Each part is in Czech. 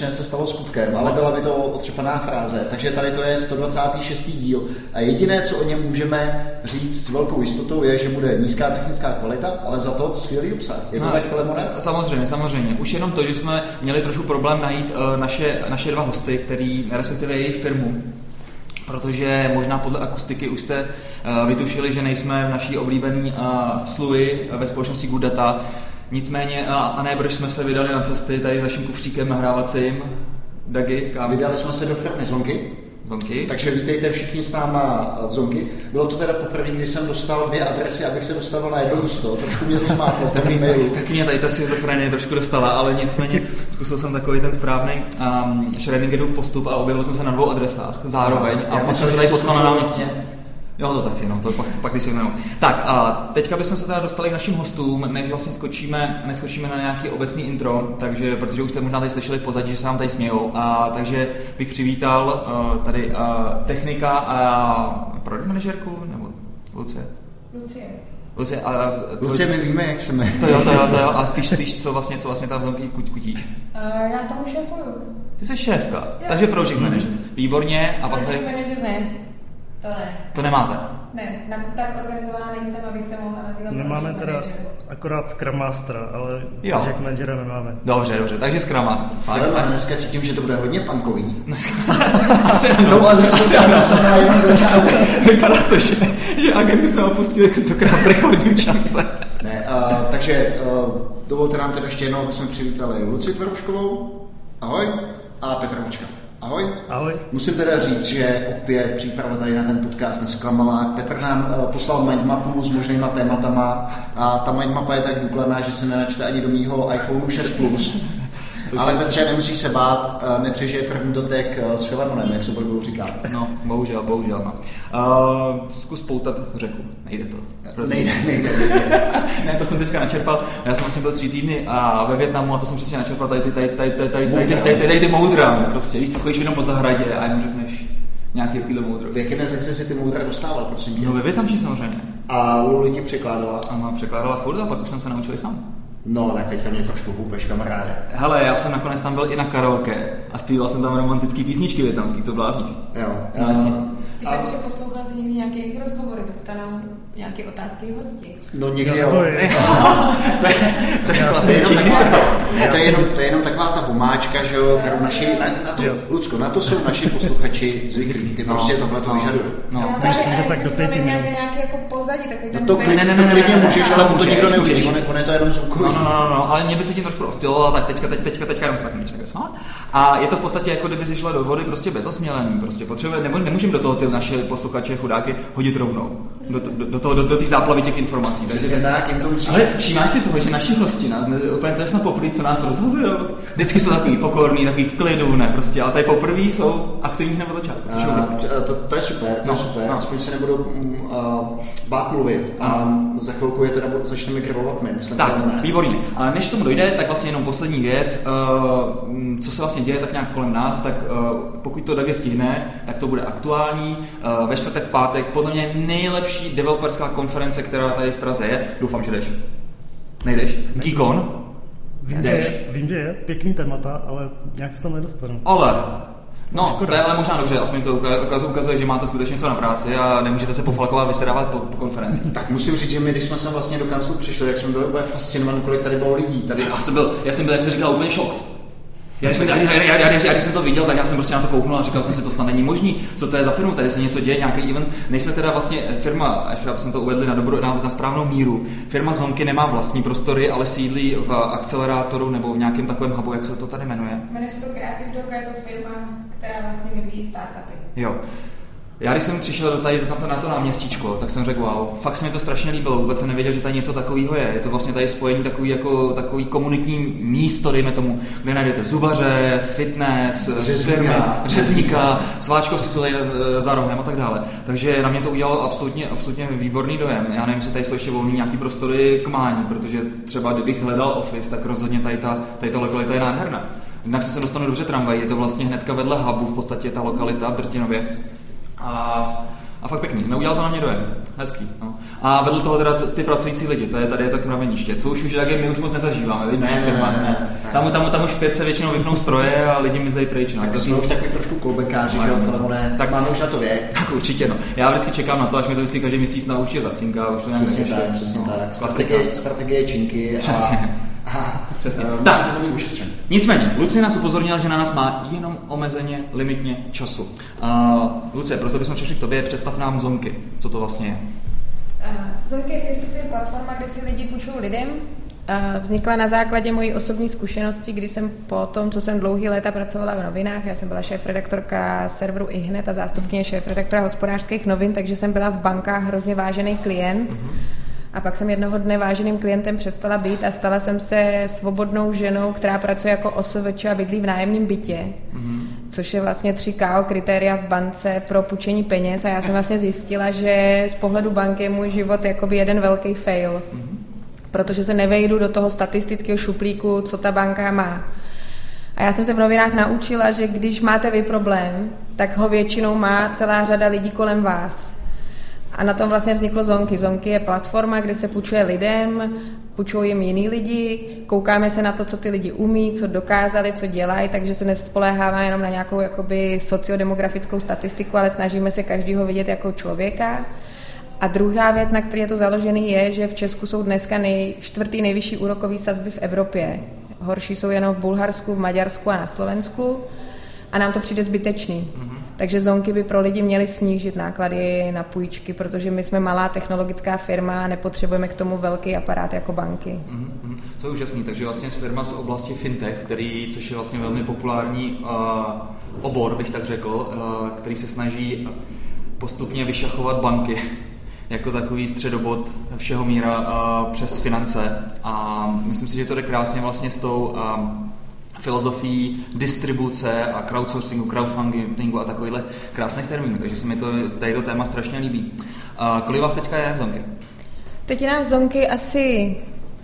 neskutečně se stalo skutkem, ale byla by to otřepaná fráze. Takže tady to je 126. díl. A jediné, co o něm můžeme říct s velkou jistotou, je, že bude nízká technická kvalita, ale za to skvělý obsah. Je to no, tak, Filemone? Samozřejmě, samozřejmě. Už jenom to, že jsme měli trošku problém najít uh, naše, naše dva hosty, který, respektive jejich firmu, protože možná podle akustiky už jste uh, vytušili, že nejsme v naší oblíbený uh, sluji ve společnosti Good Data, Nicméně, a, a ne, jsme se vydali na cesty tady s naším kufříkem nahrávacím. Dagi, kam? Vydali jsme se do firmy Zonky. Zonky. Takže vítejte všichni s náma v Zonky. Bylo to teda poprvé, kdy jsem dostal dvě adresy, abych se dostal na jedno místo. Trošku mě to zmátlo tom mailu. Tak mě tady ta schizofrenie trošku dostala, ale nicméně zkusil jsem takový ten správný um, Schrödingerův postup a objevil jsem se na dvou adresách zároveň. A, a pak jsem se tady potkal na náměstí. Jo, to taky, no, to pak, pak když si Tak a teďka bychom se teda dostali k našim hostům, než vlastně skočíme, neskočíme na nějaký obecný intro, takže, protože už jste možná tady slyšeli v pozadí, že se vám tady smějou, a takže bych přivítal uh, tady uh, technika a product manažerku, nebo Lucie? Lucie. Lucie, a, a, Lucie, my víme, jak se jmenuje. To jo, to jo, to jo, a spíš, spíš co vlastně, co vlastně tam v kuť, kutíš? Uh, já tomu šéfuju. Ty jsi šéfka, jo. takže project manager. Výborně. A pak project tady... manager ne. To ne. To nemáte? Ne, na, tak organizovaná nejsem, abych se mohla nazývat Nemáme teda manager. akorát Scrum Mastera, ale jo. Project Managera nemáme. Dobře, dobře, takže Scrum Master. Fajn, fajn. dneska cítím, že to bude hodně punkový. asi ano. asi ano. Vypadá to, že, že agendu jsme opustili tentokrát v rekordním čase. ne, uh, takže uh, dovolte nám teda ještě jednou, aby jsme přivítali Luci Tvaruškovou. Ahoj. A Petra Mučka. Ahoj. Ahoj. Musím teda říct, že opět příprava tady na ten podcast nesklamala. Petr nám uh, poslal mindmapu s možnýma tématama a ta mindmapa je tak důkladná, že se nenačte ani do mýho iPhone 6 Plus. Ale Petře, nemusíš se bát, eh, nepřežije první dotek eh, s Filemonem, jak se budou říkat. No, bohužel, bohužel. No. Uh, zkus poutat řeku, nejde to. Nejde, nejde, nejde. ne, to jsem teďka načerpal. Já jsem vlastně byl tři týdny a ve Větnamu a to jsem přesně načerpal tady ty, tady, tady, tady, tady, tady, tady, tady, tady ty moudra. Prostě víš, co chodíš jenom po zahradě a jenom řekneš nějaký takovýhle moudro. V jakém jazyce si ty moudra dostával, prosím No ve Větnamči samozřejmě. A Luli ti překládala? Ano, překládala furt a pak už jsem se naučil sám. No, tak teďka mě trošku hůpeš, kamaráde. Hele, já jsem nakonec tam byl i na karaoke a zpíval jsem tam romantické písničky větnamský, co blázníš. Jo, no, ty a... Petře poslouchal jsi někdy nějaké jejich rozhovory, dostanou nějaké otázky hosti. No někdy jo. to je, to je klasický. To je, jenom, to je jenom taková ta vomáčka, že jo, kterou naši, na, na to, Lucko, na to jsou naši posluchači zvyklí, ty no, prostě tohle to no, vyžadují. No, no. myslím, že tak do teď nějaký jako pozadí, takový ten no to ne, ne, ne, ne, můžeš, ale to nikdo neuvidí, on je to jenom zvukový. No, no, no, ale mě by se tím trošku rozptilo, tak teďka, teď, teďka, teďka jenom se tak nemůžeš takhle smát. A je to v podstatě jako kdyby si šla do vody prostě bez osmělení, prostě potřebuje, nebo nemůžeme do toho ty naše posluchače chudáky hodit rovnou. Do, do, do, toho, do, do té záplavy těch informací. Takže se tak, jim to musíš... Ale všímáš si toho, že naši hosti nás, ne, úplně to je snad poprvé, co nás rozhazují. Vždycky jsou takový pokorný, takový v klidu, ne, prostě, ale tady poprvé jsou aktivní hned od začátku. A, to, to, je super, to no, je super, no. aspoň se nebudou uh, bát mluvit a no. za chvilku je teda začneme gravovat my, myslím, Tak, výborně. Ale než tomu dojde, tak vlastně jenom poslední věc, uh, co se vlastně děje tak nějak kolem nás, tak uh, pokud to Dagi stihne, tak to bude aktuální. Uh, ve čtvrtek, v pátek, podle mě nejlepší developerská konference, která tady v Praze je. Doufám, že jdeš. Nejdeš? Geekon? Vím, že je, vím, že je, pěkný témata, ale nějak se tam nedostanu. Ale, No, Škoda. to je ale možná dobře, aspoň to ukazuje, ukazuje, že máte skutečně něco na práci a nemůžete se pofalkovat, vysedávat po, po konferenci. Tak musím říct, že my, když jsme sem vlastně do kanclu přišli, jak jsme byli úplně fascinovaní, kolik tady bylo lidí. Tady... Já jsem byl, já jsem byl, jak se říkal, úplně šok. Já když, jsem, já, já, já, já, já, když jsem to viděl, tak já jsem prostě na to kouknul a říkal jsem si, to snad není možný. Co to je za firmu? Tady se něco děje, nějaký event. Nejsme teda vlastně firma, ještě aby jsme to uvedli na, dobro, na, na správnou míru. Firma Zonky nemá vlastní prostory, ale sídlí v akcelerátoru nebo v nějakém takovém hubu, jak se to tady jmenuje. Jmenuje se to Creative Dog, je to firma, která vlastně vyvíjí startupy. Jo. Já když jsem přišel do tady na to, na to náměstíčko, tak jsem řekl, wow, fakt se mi to strašně líbilo, vůbec jsem nevěděl, že tady něco takového je. Je to vlastně tady spojení takový, jako, takový komunitní místo, dejme tomu, kde najdete zubaře, fitness, řezníka, řezníka sváčkovci jsou tady eh, za rohem a tak dále. Takže na mě to udělalo absolutně, absolutně výborný dojem. Já nevím, jestli tady jsou ještě volný nějaký prostory k mání, protože třeba kdybych hledal office, tak rozhodně tady ta, tady ta lokalita je nádherná. Jinak se dostanu dobře tramvaj, je to vlastně hnedka vedle hubu, v podstatě ta lokalita v Drtinově a, a fakt pěkný. Neudělal to na mě dojem. Hezký. No. A vedle toho teda ty pracující lidi, to je tady je tak mraveniště, co už už tak je, my už moc nezažíváme, ne, ne, ne, ne, ne. Tam, tam, tam už pět se většinou vypnou stroje a lidi mizejí pryč. No. Tak to jsme už takový trošku kolbekáři, že jo, Filemone, tak máme už na to věk. Tak určitě, no. Já vždycky čekám na to, až mi to vždycky každý měsíc naučí zacinka. Už to přesně tak, přesně tak. Strategie, strategie činky přesně. A Přesně. Uh, tak. Nicméně, Lucie nás upozornila, že na nás má jenom omezeně, limitně času. Uh, Lucie, proto bychom přišli k tobě, představ nám Zonky. Co to vlastně je? Uh, Zonky je peer-to-peer platforma, kde si lidi půjčují lidem. Uh, vznikla na základě mojí osobní zkušenosti, kdy jsem po tom, co jsem dlouhý léta pracovala v novinách, já jsem byla šéf-redaktorka serveru iHNet a zástupkyně šéf-redaktora hospodářských novin, takže jsem byla v bankách hrozně vážený klient. Uh-huh a pak jsem jednoho dne váženým klientem přestala být a stala jsem se svobodnou ženou, která pracuje jako OSVČ a bydlí v nájemním bytě, mm-hmm. což je vlastně tři KO kritéria v bance pro půjčení peněz a já jsem vlastně zjistila, že z pohledu banky je můj život jakoby jeden velký fail, mm-hmm. protože se nevejdu do toho statistického šuplíku, co ta banka má. A já jsem se v novinách naučila, že když máte vy problém, tak ho většinou má celá řada lidí kolem vás. A na tom vlastně vzniklo Zonky. Zonky je platforma, kde se půjčuje lidem, půjčují jim jiný lidi, koukáme se na to, co ty lidi umí, co dokázali, co dělají, takže se nespoléháme jenom na nějakou jakoby sociodemografickou statistiku, ale snažíme se každýho vidět jako člověka. A druhá věc, na které je to založený, je, že v Česku jsou dneska nej, čtvrtý nejvyšší úrokový sazby v Evropě. Horší jsou jenom v Bulharsku, v Maďarsku a na Slovensku. A nám to přijde zbytečný. Mm-hmm. Takže zonky by pro lidi měly snížit náklady na půjčky, protože my jsme malá technologická firma a nepotřebujeme k tomu velký aparát jako banky. Mm-hmm. To je úžasný, takže vlastně firma z oblasti fintech, který, což je vlastně velmi populární uh, obor, bych tak řekl, uh, který se snaží postupně vyšachovat banky jako takový středobod všeho míra uh, přes finance a myslím si, že to jde krásně vlastně s tou uh, filozofií distribuce a crowdsourcingu, crowdfundingu a takovýchhle krásných termínů, takže se mi to, tady to téma strašně líbí. A kolik vás teďka je v Zonky? Teď je nás Zonky asi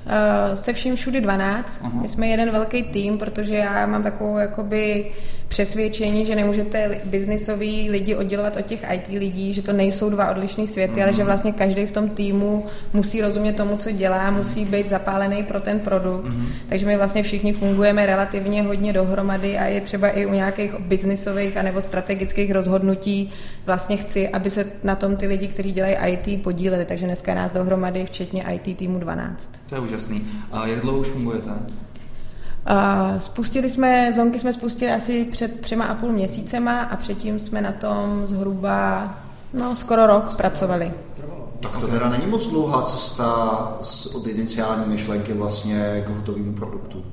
uh, se vším všudy 12. Uh-huh. My jsme jeden velký tým, protože já mám takovou jakoby přesvědčení, že nemůžete biznisový lidi oddělovat od těch IT lidí, že to nejsou dva odlišné světy, mm. ale že vlastně každý v tom týmu musí rozumět tomu, co dělá, musí být zapálený pro ten produkt. Mm. Takže my vlastně všichni fungujeme relativně hodně dohromady a je třeba i u nějakých biznisových anebo strategických rozhodnutí vlastně chci, aby se na tom ty lidi, kteří dělají IT, podíleli. Takže dneska je nás dohromady, včetně IT týmu 12. To je úžasný. A jak dlouho už fungujete? Spustili jsme, zonky jsme spustili asi před třema a půl měsícema a předtím jsme na tom zhruba no, skoro rok pracovali. Tak to teda není moc dlouhá cesta od iniciální myšlenky vlastně k hotovému produktu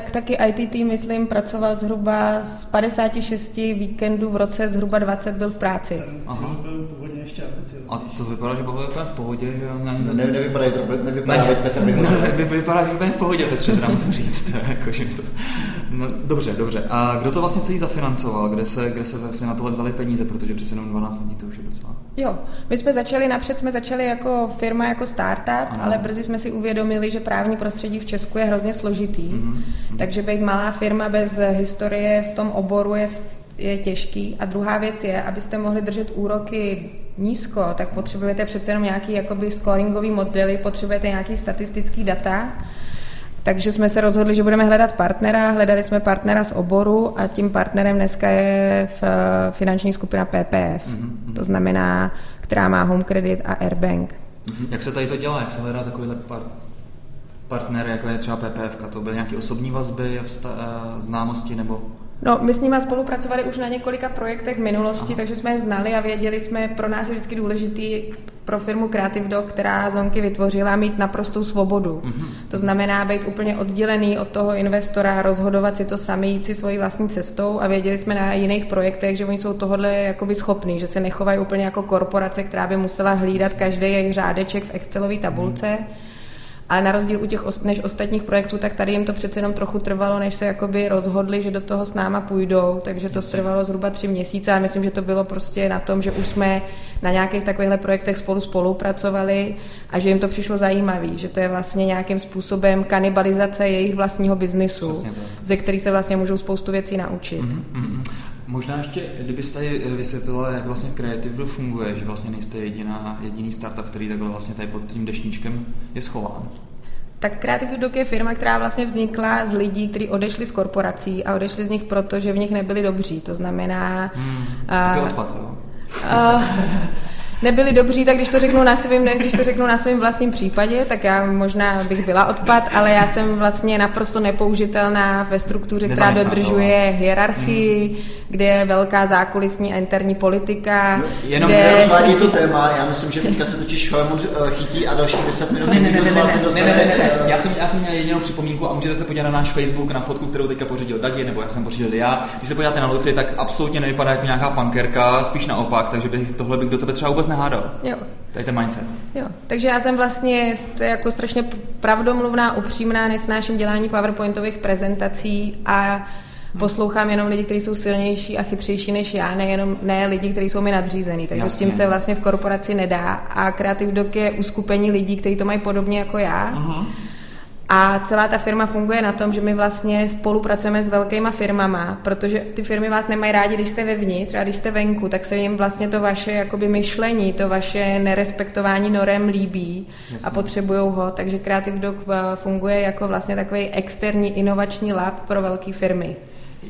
tak taky IT tým, myslím, pracoval zhruba z 56 víkendů v roce, zhruba 20 byl v práci. Aha. byl původně ještě A to vypadá, že bylo v pohodě, že ne, ne, nevypadá, to, nevypadá, ne, Petr Vy, vypadá, že úplně v pohodě, Petře, teda musím říct. jako, že to... no, dobře, dobře. A kdo to vlastně celý zafinancoval? Kde se, kde se vlastně na tohle vzali peníze? Protože přece jenom 12 lidí to už je docela. Jo, my jsme začali, napřed jsme začali jako firma, jako startup, Aha. ale brzy jsme si uvědomili, že právní prostředí v Česku je hrozně složitý. Mm-hmm. Takže být malá firma bez historie v tom oboru je, je těžký. A druhá věc je, abyste mohli držet úroky nízko, tak potřebujete přece jenom nějaký jakoby scoringový modely, potřebujete nějaký statistický data. Takže jsme se rozhodli, že budeme hledat partnera. Hledali jsme partnera z oboru a tím partnerem dneska je v finanční skupina PPF. Mm-hmm. To znamená, která má Home Credit a Airbank. Mm-hmm. Jak se tady to dělá? Jak se hledá takovýhle partner? partner, jako je třeba PPF, to byly nějaké osobní vazby, eh, známosti nebo? No, my s nimi spolupracovali už na několika projektech v minulosti, Aha. takže jsme je znali a věděli jsme, pro nás je vždycky důležitý pro firmu Creative Dog, která Zonky vytvořila, mít naprostou svobodu. Mm-hmm. To znamená být úplně oddělený od toho investora, rozhodovat si to sami, jít si svojí vlastní cestou a věděli jsme na jiných projektech, že oni jsou tohle jakoby schopní, že se nechovají úplně jako korporace, která by musela hlídat každý jejich řádeček v Excelové tabulce. Mm-hmm ale na rozdíl u těch než ostatních projektů, tak tady jim to přece jenom trochu trvalo, než se jakoby rozhodli, že do toho s náma půjdou, takže to trvalo zhruba tři měsíce a myslím, že to bylo prostě na tom, že už jsme na nějakých takovýchhle projektech spolu spolupracovali a že jim to přišlo zajímavý, že to je vlastně nějakým způsobem kanibalizace jejich vlastního biznisu, ze který se vlastně můžou spoustu věcí naučit. Mm-hmm. Možná ještě, kdybyste tady vysvětlila, jak vlastně Creative funguje, že vlastně nejste jediná, jediný startup, který takhle vlastně tady pod tím dešníčkem je schován. Tak Creative Dog je firma, která vlastně vznikla z lidí, kteří odešli z korporací a odešli z nich proto, že v nich nebyli dobří. To znamená... Hmm, uh, odpad, jo. Uh, nebyli dobří, tak když to řeknu na svým, ne, když to řeknu na svém vlastním případě, tak já možná bych byla odpad, ale já jsem vlastně naprosto nepoužitelná ve struktuře, která dodržuje hierarchii, hmm. kde je velká zákulisní a interní politika. No, jenom kde... rozvádí to téma, já myslím, že teďka se totiž Filemon eh, chytí a další 10 minut ne, ne, ne, ne, ne, ne, ne, ne, ne, Já jsem, já jsem měl jedinou připomínku a můžete se podívat na náš Facebook, na fotku, kterou teďka pořídil Dagi, nebo já jsem pořídil já. Když se podíváte na Luci, tak absolutně nevypadá jako nějaká pankerka, spíš naopak, takže bych tohle bych do tebe třeba vůbec nehádal. Jo. To je ten mindset. Jo. Takže já jsem vlastně jako strašně pravdomluvná, upřímná, nesnáším dělání PowerPointových prezentací a hmm. poslouchám jenom lidi, kteří jsou silnější a chytřejší než já, nejenom ne lidi, kteří jsou mi nadřízený. Takže Jasně. s tím se vlastně v korporaci nedá. A Creative Doc je uskupení lidí, kteří to mají podobně jako já. Uh-huh. A celá ta firma funguje na tom, že my vlastně spolupracujeme s velkýma firmama, protože ty firmy vás nemají rádi, když jste vevnitř a když jste venku, tak se jim vlastně to vaše jakoby myšlení, to vaše nerespektování norem líbí Jasně. a potřebují ho. Takže Creative Dog eh, funguje jako vlastně takový externí inovační lab pro velké firmy.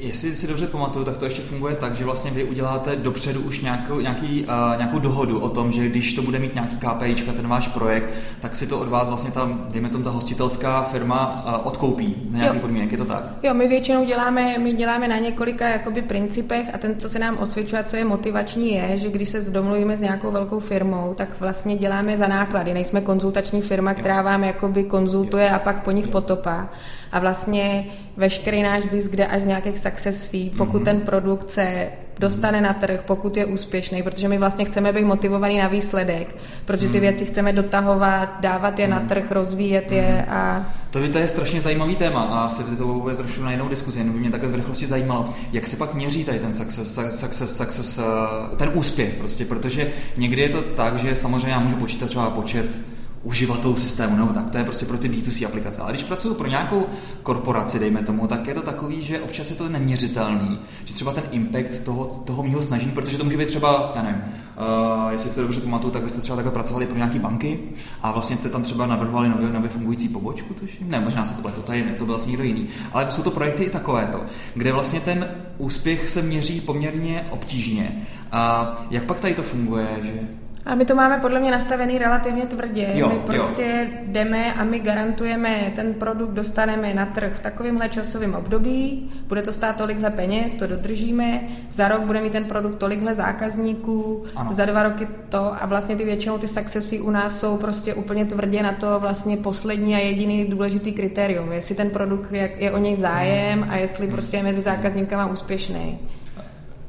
Jestli si dobře pamatuju, tak to ještě funguje tak, že vlastně vy uděláte dopředu už nějakou, nějaký, uh, nějakou dohodu o tom, že když to bude mít nějaký KPIčka, ten váš projekt, tak si to od vás vlastně ta, dejme tomu, ta hostitelská firma uh, odkoupí za nějaký podmínek, je to tak? Jo, my většinou děláme, my děláme na několika jakoby principech a ten, co se nám osvědčuje, co je motivační, je, že když se domluvíme s nějakou velkou firmou, tak vlastně děláme za náklady. Nejsme konzultační firma, která vám jakoby konzultuje a pak po nich potopá a vlastně veškerý náš zisk jde až z nějakých success fee, pokud mm-hmm. ten produkt se dostane na trh, pokud je úspěšný, protože my vlastně chceme být motivovaný na výsledek, protože ty mhm. věci chceme dotahovat, dávat je na mhm. trh, rozvíjet je mhm. a... To, to je strašně zajímavý téma a asi to bude trošku na jinou diskuzi, jenom by mě takhle v rychlosti zajímalo, jak se pak měří tady ten success, success, success, eh, ten úspěch prostě, protože někdy je to tak, že samozřejmě já můžu počítat třeba počet uživatelů systému, nebo tak, to je prostě pro ty B2C aplikace. Ale když pracuju pro nějakou korporaci, dejme tomu, tak je to takový, že občas je to neměřitelný, že třeba ten impact toho, toho mýho snažení, protože to může být třeba, já nevím, uh, jestli si dobře pamatuju, tak vy jste třeba takhle pracovali pro nějaké banky a vlastně jste tam třeba navrhovali nově, nově fungující pobočku, tuším? Ne, možná se to bylo to tady, to byl vlastně někdo jiný. Ale jsou to projekty i takovéto, kde vlastně ten úspěch se měří poměrně obtížně. A jak pak tady to funguje, že a my to máme podle mě nastavený relativně tvrdě. Jo, my prostě jo. jdeme a my garantujeme, ten produkt dostaneme na trh v takovémhle časovém období, bude to stát tolikhle peněz, to dodržíme, za rok bude mít ten produkt tolikhle zákazníků, ano. za dva roky to a vlastně ty většinou ty success fee u nás jsou prostě úplně tvrdě na to vlastně poslední a jediný důležitý kritérium, jestli ten produkt je, je o něj zájem a jestli prostě je mezi zákazníkama úspěšný.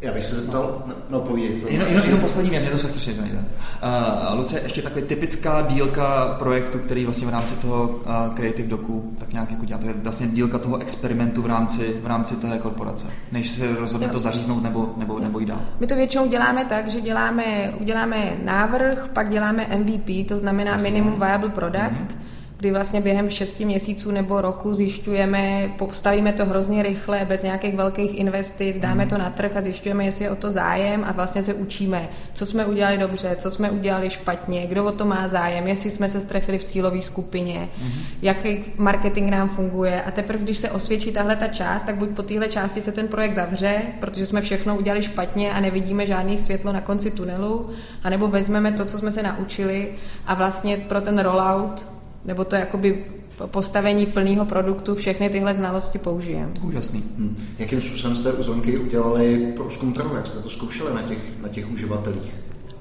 Já bych se zeptal, no, no povídej. Jenom, jenom, jenom poslední věc, mě to se strašně zajímá. Uh, Luce, ještě takový typická dílka projektu, který vlastně v rámci toho uh, Creative Doku tak nějak jako děláte, vlastně dílka toho experimentu v rámci, v rámci té korporace, než se rozhodne jo. to zaříznout nebo, nebo, nebo jít dál. My to většinou děláme tak, že děláme, uděláme návrh, pak děláme MVP, to znamená Jasně. Minimum Viable Product, mm-hmm kdy vlastně během šesti měsíců nebo roku zjišťujeme, postavíme to hrozně rychle, bez nějakých velkých investic, dáme to na trh a zjišťujeme, jestli je o to zájem a vlastně se učíme, co jsme udělali dobře, co jsme udělali špatně, kdo o to má zájem, jestli jsme se strefili v cílové skupině, mm-hmm. jaký marketing nám funguje a teprve, když se osvědčí tahle ta část, tak buď po téhle části se ten projekt zavře, protože jsme všechno udělali špatně a nevidíme žádný světlo na konci tunelu, anebo vezmeme to, co jsme se naučili a vlastně pro ten rollout nebo to jakoby postavení plného produktu všechny tyhle znalosti použijeme. Úžasný. Hmm. Jakým způsobem jste u Zonky udělali průzkum trhu? Jak jste to zkoušeli na těch, na těch uživatelích?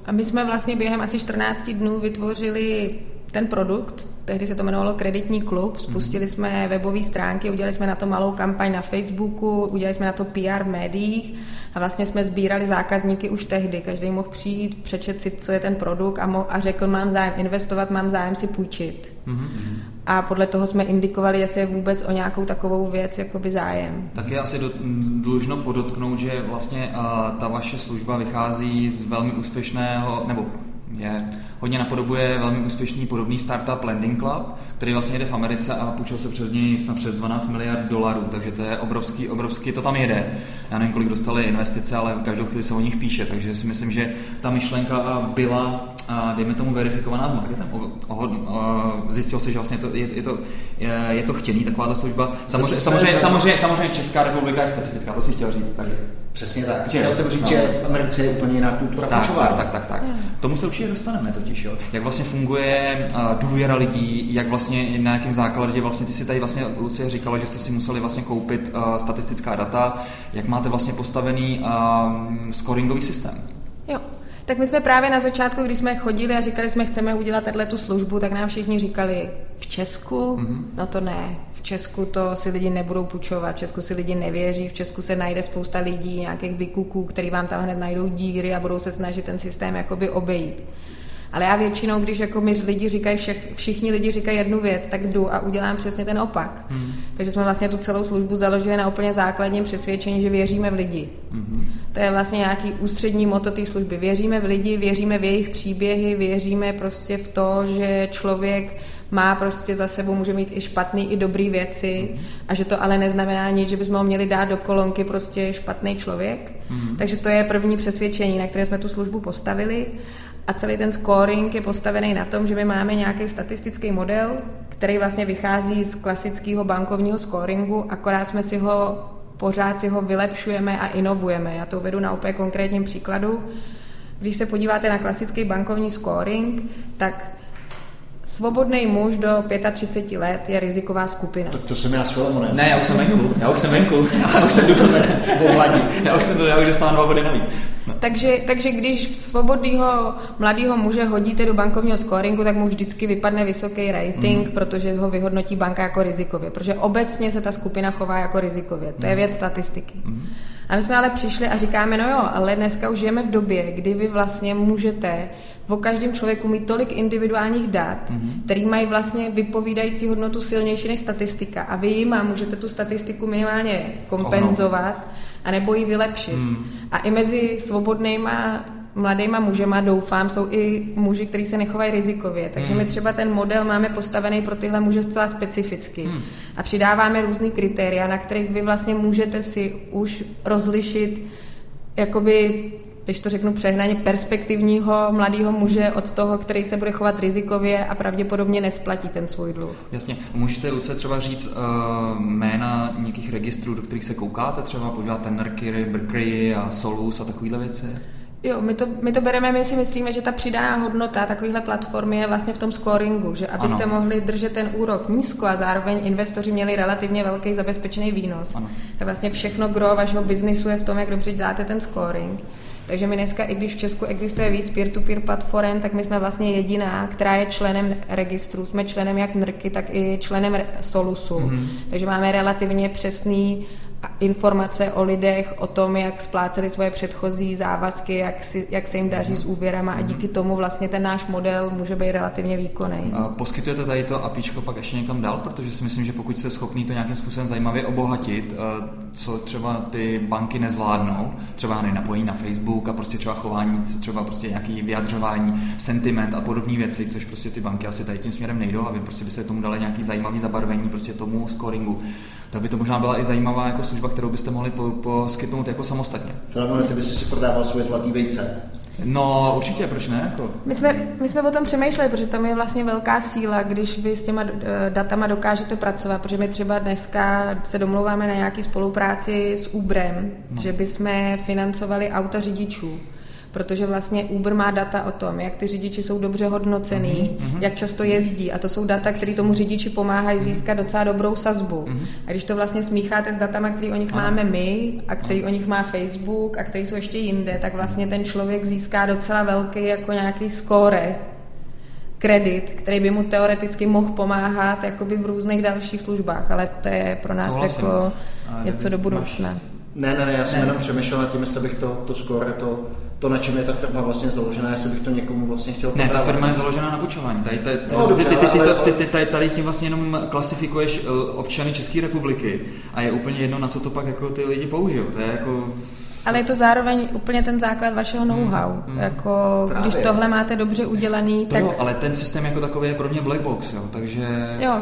A my jsme vlastně během asi 14 dnů vytvořili ten produkt, tehdy se to jmenovalo Kreditní klub, spustili jsme webové stránky, udělali jsme na to malou kampaň na Facebooku, udělali jsme na to PR v médiích a vlastně jsme sbírali zákazníky už tehdy. Každý mohl přijít, přečet si, co je ten produkt a, mo- a řekl, mám zájem investovat, mám zájem si půjčit. Mm-hmm. A podle toho jsme indikovali, jestli je vůbec o nějakou takovou věc jakoby zájem. Tak je asi do, dlužno podotknout, že vlastně uh, ta vaše služba vychází z velmi úspěšného, nebo je, hodně napodobuje velmi úspěšný podobný startup Landing Club, který vlastně jde v Americe a půjčil se přes něj snad přes 12 miliard dolarů, takže to je obrovský, obrovský, to tam jede. Já nevím, kolik dostali investice, ale každou chvíli se o nich píše, takže si myslím, že ta myšlenka byla dejme tomu, verifikovaná s marketem. Zjistilo se, že vlastně to, je, je, to, je, je to chtěný, taková služba. Samozřejmě, samozřejmě, samozřejmě, samozřejmě Česká republika je specifická, to si chtěl říct. Tak. Přesně tak. Chtěl jsem říct, no. že v Americe je úplně jiná kultura tak, tak, tak, tak, tak. Tomu se určitě dostaneme totiž, jo. Jak vlastně funguje důvěra lidí, jak vlastně na jakém základě vlastně, ty si tady vlastně, Lucie říkala, že jste si museli vlastně koupit uh, statistická data, jak máte vlastně postavený um, scoringový systém. Jo, tak my jsme právě na začátku, když jsme chodili a říkali jsme, chceme udělat tu službu, tak nám všichni říkali, v Česku? Mm-hmm. No to ne. V Česku to si lidi nebudou půjčovat, v Česku si lidi nevěří, v Česku se najde spousta lidí, nějakých vykuků, který vám tam hned najdou díry a budou se snažit ten systém jakoby obejít. Ale já většinou, když jako mi lidi říkají, všech, všichni lidi říkají jednu věc, tak jdu a udělám přesně ten opak. Hmm. Takže jsme vlastně tu celou službu založili na úplně základním přesvědčení, že věříme v lidi. Hmm. To je vlastně nějaký ústřední moto té služby. Věříme v lidi, věříme v jejich příběhy, věříme prostě v to, že člověk má prostě za sebou, může mít i špatný, i dobrý věci mm. a že to ale neznamená nic, že bychom ho měli dát do kolonky prostě špatný člověk. Mm. Takže to je první přesvědčení, na které jsme tu službu postavili a celý ten scoring je postavený na tom, že my máme nějaký statistický model, který vlastně vychází z klasického bankovního scoringu, akorát jsme si ho, pořád si ho vylepšujeme a inovujeme. Já to uvedu na úplně konkrétním příkladu. Když se podíváte na klasický bankovní scoring, tak Svobodný muž do 35 let je riziková skupina. Tak to jsem já s ne? Ne, já už jsem venku, já už jsem venku, já už jsem dokonce, já už jsem, já už dostal dva body navíc. No. Takže, takže když svobodného mladého muže hodíte do bankovního scoringu, tak mu vždycky vypadne vysoký rating, mm. protože ho vyhodnotí banka jako rizikově. Protože obecně se ta skupina chová jako rizikově. To je mm. věc statistiky. Mm. A my jsme ale přišli a říkáme, no jo, ale dneska už žijeme v době, kdy vy vlastně můžete o každém člověku mít tolik individuálních dat, mm-hmm. který mají vlastně vypovídající hodnotu silnější než statistika. A vy jima můžete tu statistiku minimálně kompenzovat, anebo ji vylepšit. Mm. A i mezi svobodnýma mladýma mužema, doufám, jsou i muži, kteří se nechovají rizikově. Takže hmm. my třeba ten model máme postavený pro tyhle muže zcela specificky. Hmm. A přidáváme různý kritéria, na kterých vy vlastně můžete si už rozlišit jakoby když to řeknu přehnaně, perspektivního mladého muže od toho, který se bude chovat rizikově a pravděpodobně nesplatí ten svůj dluh. Jasně. Můžete, Luce, třeba říct uh, jména nějakých registrů, do kterých se koukáte, třeba podíváte Mercury, Berkeley a Solus a takovéhle věci? Jo, my to, my to bereme, my si myslíme, že ta přidaná hodnota takovéhle platformy je vlastně v tom scoringu, že abyste ano. mohli držet ten úrok nízko a zároveň investoři měli relativně velký zabezpečený výnos, ano. tak vlastně všechno gro vašeho biznisu je v tom, jak dobře děláte ten scoring. Takže my dneska, i když v Česku existuje víc peer-to-peer platform, tak my jsme vlastně jediná, která je členem registru. Jsme členem jak NRKy, tak i členem Solusu. Mm-hmm. Takže máme relativně přesný informace o lidech, o tom, jak spláceli svoje předchozí závazky, jak, si, jak se jim daří s úvěrama a díky tomu vlastně ten náš model může být relativně výkonný. Poskytujete tady to APIčko pak ještě někam dál, protože si myslím, že pokud jste schopný to nějakým způsobem zajímavě obohatit, eh, co třeba ty banky nezvládnou, třeba napojení na Facebook a prostě třeba chování, třeba prostě nějaký vyjadřování, sentiment a podobné věci, což prostě ty banky asi tady tím směrem nejdou a vy prostě byste tomu dali nějaký zajímavý zabarvení prostě tomu scoringu tak by to možná byla i zajímavá jako služba, kterou byste mohli poskytnout jako samostatně. Filemone, ty bys si prodával svoje zlatý vejce. No, určitě, proč ne? Jako... My, jsme, my jsme o tom přemýšleli, protože tam je vlastně velká síla, když vy s těma eh, datama dokážete pracovat, protože my třeba dneska se domlouváme na nějaký spolupráci s Uberem, no. že bychom financovali auta řidičů protože vlastně Uber má data o tom, jak ty řidiči jsou dobře hodnocený, mm-hmm. jak často jezdí a to jsou data, které tomu řidiči pomáhají získat docela dobrou sazbu. Mm-hmm. A když to vlastně smícháte s datama, které o nich ano. máme my a který ano. o nich má Facebook a který jsou ještě jinde, tak vlastně ten člověk získá docela velký jako nějaký score kredit, který by mu teoreticky mohl pomáhat jakoby v různých dalších službách, ale to je pro nás Souhlasím. jako něco do budoucna. Ne, ne, ne, já jsem ne. jenom přemýšlel nad tím, jestli bych to, to score, to, to, na čem je ta firma vlastně založená, jestli bych to někomu vlastně chtěl Ne, ta firma je založená na. Tady, tady, no, ty, ty, tady tím vlastně jenom klasifikuješ eh, občany České republiky a je úplně jedno, na co to pak jako ty lidi použijou. To je jako ale je to zároveň úplně ten základ vašeho hmm, know-how. Hmm, hmm. Jako, když tohle máte dobře udělaný, to tak... Jo, ale ten systém jako takový je pro mě black box, jo, takže... Jo,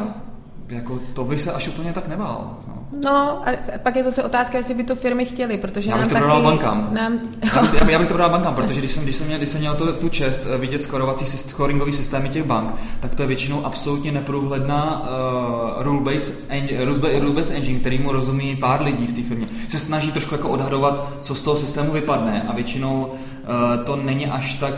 jako to by se až úplně tak nebál. No. No, a pak je zase otázka, jestli by to firmy chtěly, protože já bych nám to taky, bankám. Nám, já, bych, já, bych, to prodal bankám, protože když jsem, když jsem měl, když jsem měl to, tu čest eh, vidět skorovací scoringový systémy těch bank, tak to je většinou absolutně neprůhledná uh, rule-based engine, rule engine, který mu rozumí pár lidí v té firmě. Se snaží trošku jako odhadovat, co z toho systému vypadne a většinou uh, to není až tak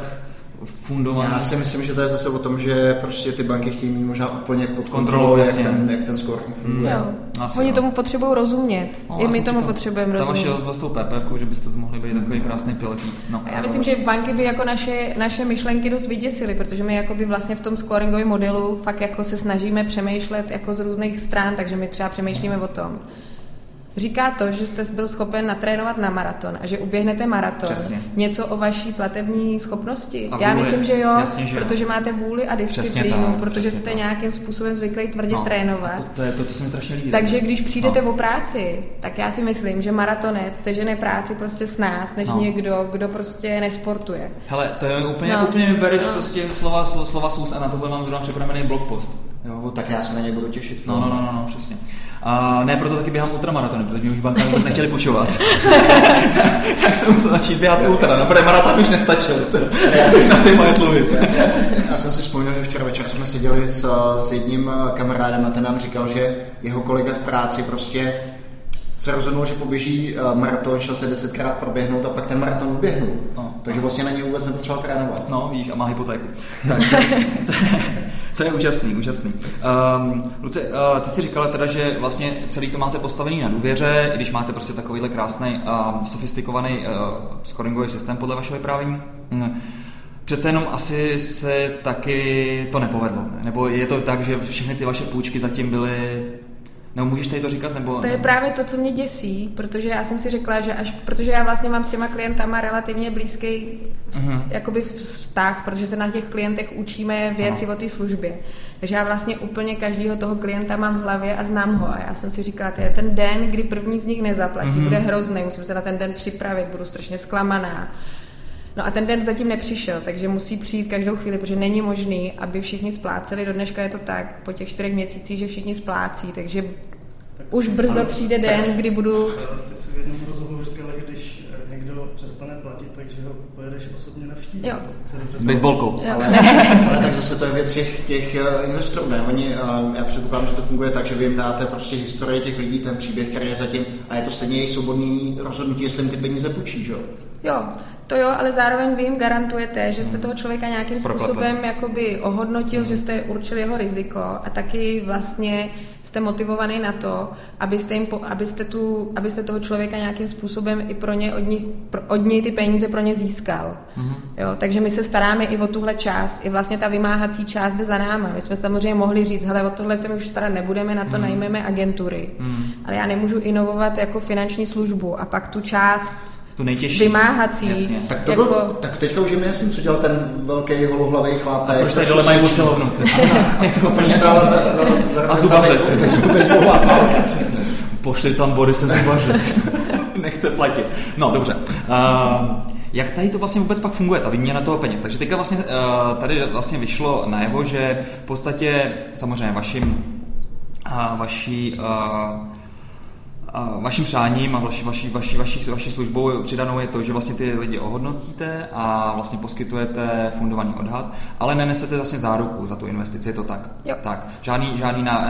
fundovaný. Já si myslím, že to je zase o tom, že prostě ty banky chtějí mít možná úplně pod kontrolou, jak ten, jak ten score funguje. Mm. Asi, Oni jo. tomu potřebují rozumět. No, I my tomu říkal, potřebujeme rozumět. Ta vaše s tou PPF, že byste to mohli být takový krásný piletík. No. já myslím, že banky by jako naše, naše myšlenky dost vyděsily, protože my jako by vlastně v tom scoringovém modelu fakt jako se snažíme přemýšlet jako z různých stran, takže my třeba přemýšlíme o tom, říká to, že jste byl schopen natrénovat na maraton a že uběhnete maraton. Přesně. Něco o vaší platební schopnosti? Já myslím, že jo, Jasně, že protože jo. máte vůli a disciplínu, tak, protože jste tak. nějakým způsobem zvyklí tvrdě no, trénovat. To, to, je to, co se mi strašně líbí. Takže když přijdete no. o práci, tak já si myslím, že maratonec sežene práci prostě s nás, než no. někdo, kdo prostě nesportuje. Hele, to je úplně, no. úplně mi bereš no. prostě slova, slova, slova a na tohle mám zrovna připravený blogpost. Jo, tak já se na něj budu těšit. No, no, no, no, no přesně. A ne, proto taky běhám ultramaratony, protože mě už banka vůbec nechtěli počovat. tak jsem musel začít běhat ultra, no, protože maraton už nestačil. Já jsem na téma mluvit. já jsem si vzpomněl, že včera večer jsme seděli s, s jedním kamarádem a ten nám říkal, že jeho kolega v práci prostě se rozhodnul, že poběží maraton, šel se desetkrát proběhnout a pak ten maraton uběhnul. No. Takže vlastně na něj vůbec nepotřeboval trénovat. No, víš, a má hypotéku. Tak, to je úžasný, úžasný. Um, Luce, uh, ty jsi říkala teda, že vlastně celý to máte postavený na důvěře, i když máte prostě takovýhle krásný, uh, sofistikovaný uh, scoringový systém podle vašeho vyprávění. Hmm. Přece jenom asi se taky to nepovedlo. Ne? Nebo je to tak, že všechny ty vaše půjčky zatím byly nebo můžeš tady to říkat? Nebo, to je právě to, co mě děsí, protože já jsem si řekla, že až, protože já vlastně mám s těma klientama relativně blízký uh-huh. jakoby vztah, protože se na těch klientech učíme věci uh-huh. o té službě. Takže já vlastně úplně každého toho klienta mám v hlavě a znám ho. A já jsem si říkala, to je ten den, kdy první z nich nezaplatí, uh-huh. bude hrozný, musím se na ten den připravit, budu strašně zklamaná. No a ten den zatím nepřišel, takže musí přijít každou chvíli, protože není možný, aby všichni spláceli. Do dneška je to tak, po těch čtyřech měsících, že všichni splácí, takže tak, už brzo přijde den, tak, kdy budu... Ty jsi v jednom rozhovoru říkala, že když někdo přestane platit, takže ho pojedeš osobně navštívit. Jo. S baseballkou. Ale, ale, tak zase to je věc těch, těch eh, investorů, ne? Oni, eh, já předpokládám, že to funguje tak, že vy jim dáte prostě historii těch lidí, ten příběh, který je zatím, a je to stejně jejich svobodný rozhodnutí, jestli jim ty peníze půjčí, že jo? Jo, to jo, ale zároveň vy jim garantujete, že jste toho člověka nějakým způsobem jakoby ohodnotil, že jste určil jeho riziko a taky vlastně jste motivovaný na to, abyste, jim, abyste, tu, abyste toho člověka nějakým způsobem i pro ně, od, nich, pro, od něj ty peníze pro ně získal. Mm-hmm. Jo, takže my se staráme i o tuhle část, i vlastně ta vymáhací část jde za náma. My jsme samozřejmě mohli říct, hele, o tohle se my už starat nebudeme, na to mm-hmm. najmeme agentury. Mm-hmm. Ale já nemůžu inovovat jako finanční službu a pak tu část tu nejtěžší. Vymáhací. Jasně. Tak, to jako... bylo, tak teďka už je mi jasný, co dělal ten velký holohlavý chlap. A proč tady dole mají posilovnu? proč stála za, za, za, a zubařet. Pošli tam Borise zubařet. Nechce platit. No, dobře. Uh, jak tady to vlastně vůbec pak funguje, ta výměna toho peněz? Takže teďka vlastně uh, tady vlastně vyšlo najevo, že v podstatě samozřejmě vaším, uh, vaší uh, a vaším přáním a vaší, vaší, vaší, vaší, vaší službou přidanou je to, že vlastně ty lidi ohodnotíte a vlastně poskytujete fundovaný odhad, ale nenesete vlastně záruku za tu investici, je to tak? Jo. Tak, žádný, žádný na,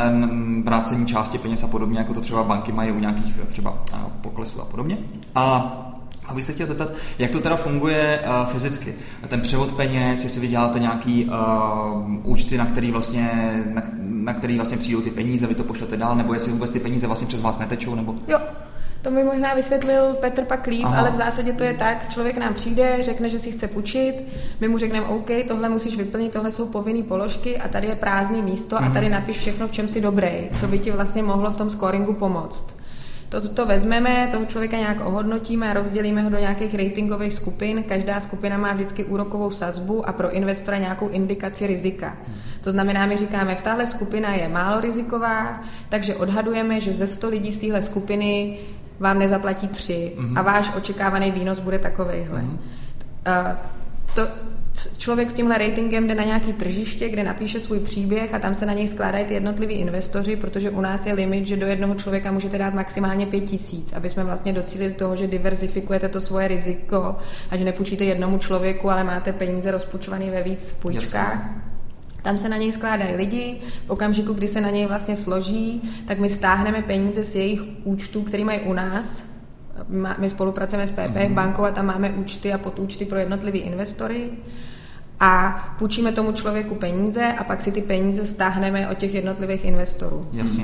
vrácení části peněz a podobně, jako to třeba banky mají u nějakých třeba poklesů a podobně. A Abych se chtěl zeptat, jak to teda funguje uh, fyzicky? Ten převod peněz, jestli vy děláte nějaký uh, účty, na který vlastně, na, na který vlastně přijdou ty peníze, vy to pošlete dál, nebo jestli vůbec ty peníze vlastně přes vás netečou, nebo... Jo, to mi možná vysvětlil Petr pak líp, Aha. ale v zásadě to je tak, člověk nám přijde, řekne, že si chce půjčit, my mu řekneme, OK, tohle musíš vyplnit, tohle jsou povinné položky a tady je prázdné místo mm-hmm. a tady mhm. napiš všechno, v čem si dobrý, co by ti vlastně mohlo v tom scoringu pomoct. To, to vezmeme, toho člověka nějak ohodnotíme a rozdělíme ho do nějakých ratingových skupin. Každá skupina má vždycky úrokovou sazbu a pro investora nějakou indikaci rizika. To znamená, my říkáme, v tahle skupina je málo riziková, takže odhadujeme, že ze 100 lidí z téhle skupiny vám nezaplatí tři mm-hmm. a váš očekávaný výnos bude takovejhle. Mm-hmm. Uh, to, člověk s tímhle ratingem jde na nějaký tržiště, kde napíše svůj příběh a tam se na něj skládají ty jednotliví investoři, protože u nás je limit, že do jednoho člověka můžete dát maximálně pět tisíc, aby jsme vlastně docílili toho, že diverzifikujete to svoje riziko a že nepůjčíte jednomu člověku, ale máte peníze rozpočtované ve víc půjčkách. Jasně. Tam se na něj skládají lidi, v okamžiku, kdy se na něj vlastně složí, tak my stáhneme peníze z jejich účtů, které mají u nás, my spolupracujeme s PPF mm-hmm. bankou a tam máme účty a podúčty pro jednotlivé investory a půjčíme tomu člověku peníze a pak si ty peníze stáhneme od těch jednotlivých investorů. Jasně.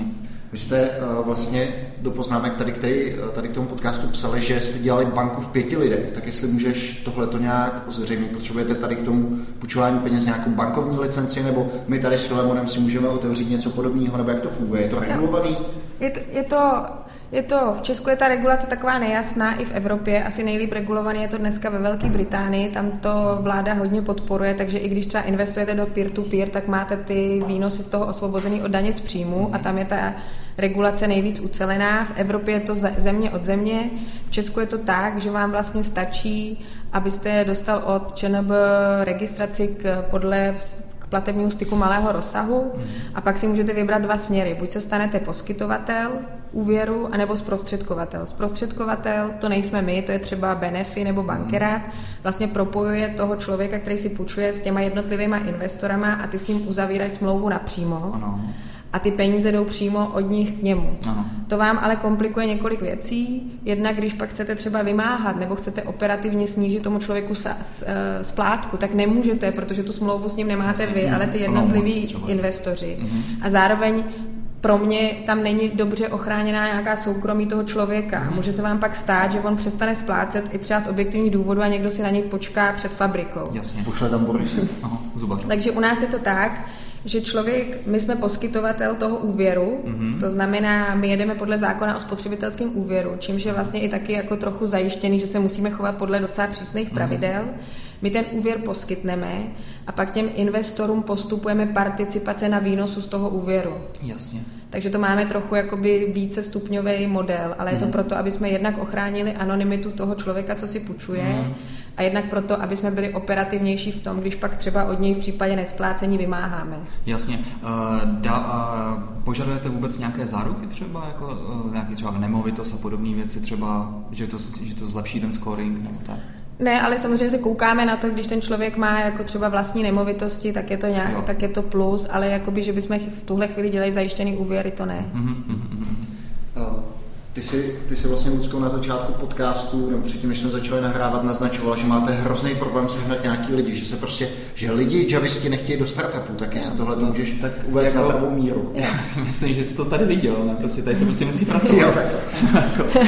Vy jste uh, vlastně do poznámek tady k, tej, tady k tomu podcastu psali, že jste dělali banku v pěti lidech, tak jestli můžeš tohle to nějak ozřejmit, potřebujete tady k tomu půjčování peněz nějakou bankovní licenci, nebo my tady s Filemonem si můžeme otevřít něco podobného, nebo jak to funguje? Je to regulovaný? Je to, je to je to, v Česku je ta regulace taková nejasná i v Evropě, asi nejlíp regulovaný je to dneska ve Velké Británii, tam to vláda hodně podporuje, takže i když třeba investujete do peer-to-peer, tak máte ty výnosy z toho osvobozený od daně z příjmu a tam je ta regulace nejvíc ucelená. V Evropě je to země od země, v Česku je to tak, že vám vlastně stačí, abyste dostal od ČNB registraci k, podle platebního styku malého rozsahu a pak si můžete vybrat dva směry. Buď se stanete poskytovatel úvěru, anebo zprostředkovatel. Zprostředkovatel to nejsme my, to je třeba Benefi nebo Bankerát. Vlastně propojuje toho člověka, který si půjčuje s těma jednotlivými investorama a ty s ním uzavírají smlouvu napřímo. Ano a ty peníze jdou přímo od nich k němu. Ano. To vám ale komplikuje několik věcí. Jednak, když pak chcete třeba vymáhat nebo chcete operativně snížit tomu člověku eh, splátku, tak nemůžete, protože tu smlouvu s ním nemáte vy, ale ty jednotliví investoři. Mhm. A zároveň pro mě tam není dobře ochráněná nějaká soukromí toho člověka. Mm. Může se vám pak stát, že on přestane splácet i třeba z objektivních důvodů a někdo si na něj počká před fabrikou. Jasně. Pošle tam Boris. Takže u nás je to tak, že člověk, my jsme poskytovatel toho úvěru, mm-hmm. to znamená, my jedeme podle zákona o spotřebitelském úvěru, čímž je vlastně i taky jako trochu zajištěný, že se musíme chovat podle docela přísných mm-hmm. pravidel. My ten úvěr poskytneme a pak těm investorům postupujeme participace na výnosu z toho úvěru. Jasně. Takže to máme trochu jakoby více stupňový model, ale je to mm. proto, aby jsme jednak ochránili anonymitu toho člověka, co si půjčuje, mm. A jednak proto, aby jsme byli operativnější v tom, když pak třeba od něj v případě nesplácení vymáháme. Jasně. Uh, da, uh, požadujete vůbec nějaké záruky třeba, jako uh, nějaký třeba nemovitost a podobné věci třeba, že to, že to zlepší ten scoring nebo tak? Ne, ale samozřejmě se koukáme na to, když ten člověk má jako třeba vlastní nemovitosti, tak je to nějak, tak je to plus, ale jakoby, že bychom v tuhle chvíli dělali zajištěný úvěry, to ne. Mm-hmm. Ty jsi, ty jsi vlastně, Lucko, na začátku podcastu, nebo předtím, než jsme začali nahrávat, naznačoval, že máte hrozný problém sehnat nějaký lidi, že se prostě, že lidi javisti nechtějí do startupu, tak jestli tohle to můžeš tak uvést jako, na pravou míru. Já si myslím, že jsi to tady viděl, ne? Prostě tady se prostě musí pracovat. jo, jako,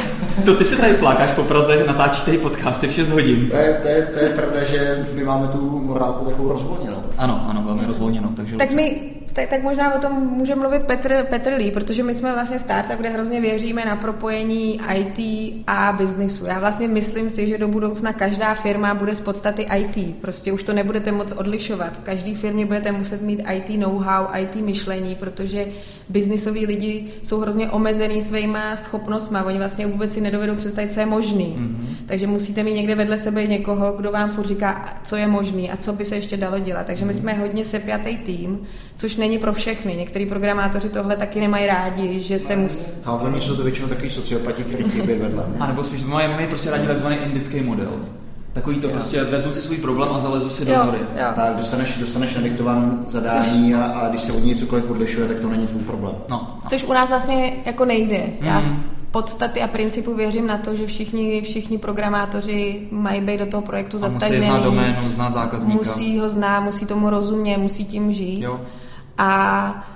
to ty se tady flákáš po Praze, natáčíš tady podcasty v 6 hodin. To je, to, je, to je pravda, že my máme tu morálku takovou rozvolněnou. Ano, ano, velmi rozvolněnou. Takže tak my tak, tak možná o tom může mluvit Petr, Petr Lee, protože my jsme vlastně startup, kde hrozně věříme na propojení IT a biznisu. Já vlastně myslím si, že do budoucna každá firma bude z podstaty IT. Prostě už to nebudete moc odlišovat. V každé firmě budete muset mít IT know-how, IT myšlení, protože biznisoví lidi jsou hrozně omezený svýma schopnostmi. Oni vlastně vůbec si nedovedou představit, co je možný. Mm-hmm. Takže musíte mít někde vedle sebe někoho, kdo vám furt říká, co je možný a co by se ještě dalo dělat. Takže my mhm. jsme hodně sepjatý tým, což není pro všechny. Některý programátoři tohle taky nemají rádi, že se musí. A oni jsou to většinou takový sociopati, kteří chybí vedle. A nebo spíš, mají prostě rádi takzvaný indický model. Takový to jo. prostě vezmu si svůj problém a zalezu si do hory. Tak dostaneš, dostaneš nadiktovan zadání a, a, když se od něj cokoliv odlišuje, tak to není tvůj problém. No. Což u nás vlastně jako nejde. Mm. Já z podstaty a principu věřím na to, že všichni, všichni programátoři mají být do toho projektu zatažení. Musí znát doménu, znát zákazníka. Musí ho znát, musí tomu rozumět, musí tím žít. Jo. A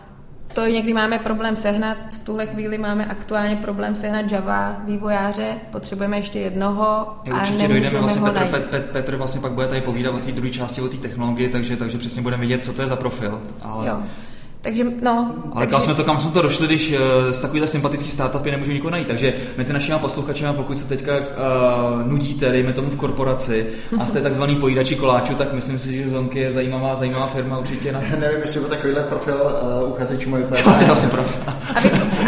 to někdy máme problém sehnat, v tuhle chvíli máme aktuálně problém sehnat Java vývojáře, potřebujeme ještě jednoho Je, a určitě dojdeme, vlastně Petr, Pet, Pet, Petr vlastně pak bude tady povídat o té druhé části, o té technologii, takže, takže přesně budeme vidět, co to je za profil. Ale... Jo. Takže, no. Ale takže... kam jsme to, kam jsme to došli, když uh, z takovýhle sympatický startupy nemůžu nikoho najít. Takže mezi našimi posluchači, pokud se teďka uh, nudíte, dejme tomu v korporaci a jste takzvaný pojídači koláčů, tak myslím si, že Zonky je zajímavá, zajímavá firma určitě. Na... Nevím, jestli to takovýhle profil uh, uchazečů mají to je asi profil.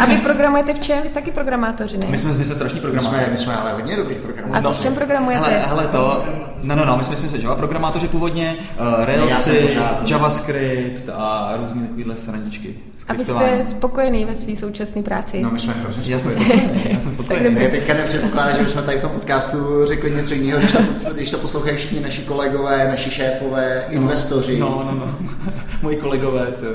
A vy, programujete v čem? Vy jste taky programátoři, ne? My jsme, my jsme strašní programátoři. My jsme, my jsme ale hodně dobrý programátoři. A v čem programujete? Hele, hele to, no, no, no, my jsme, jsme se Java programátoři původně, uh, Railsy, JavaScript a různé takovéhle srandičky. A vy jste spokojený ve své současné práci? No, my jsme hrozně spokojení. Já jsem spokojený. Já teďka nepředpokládám, že bychom tady v tom podcastu řekli něco jiného, když to, když to poslouchají všichni naši kolegové, naši šéfové, no, investoři. No, no, no. Moji kolegové. To,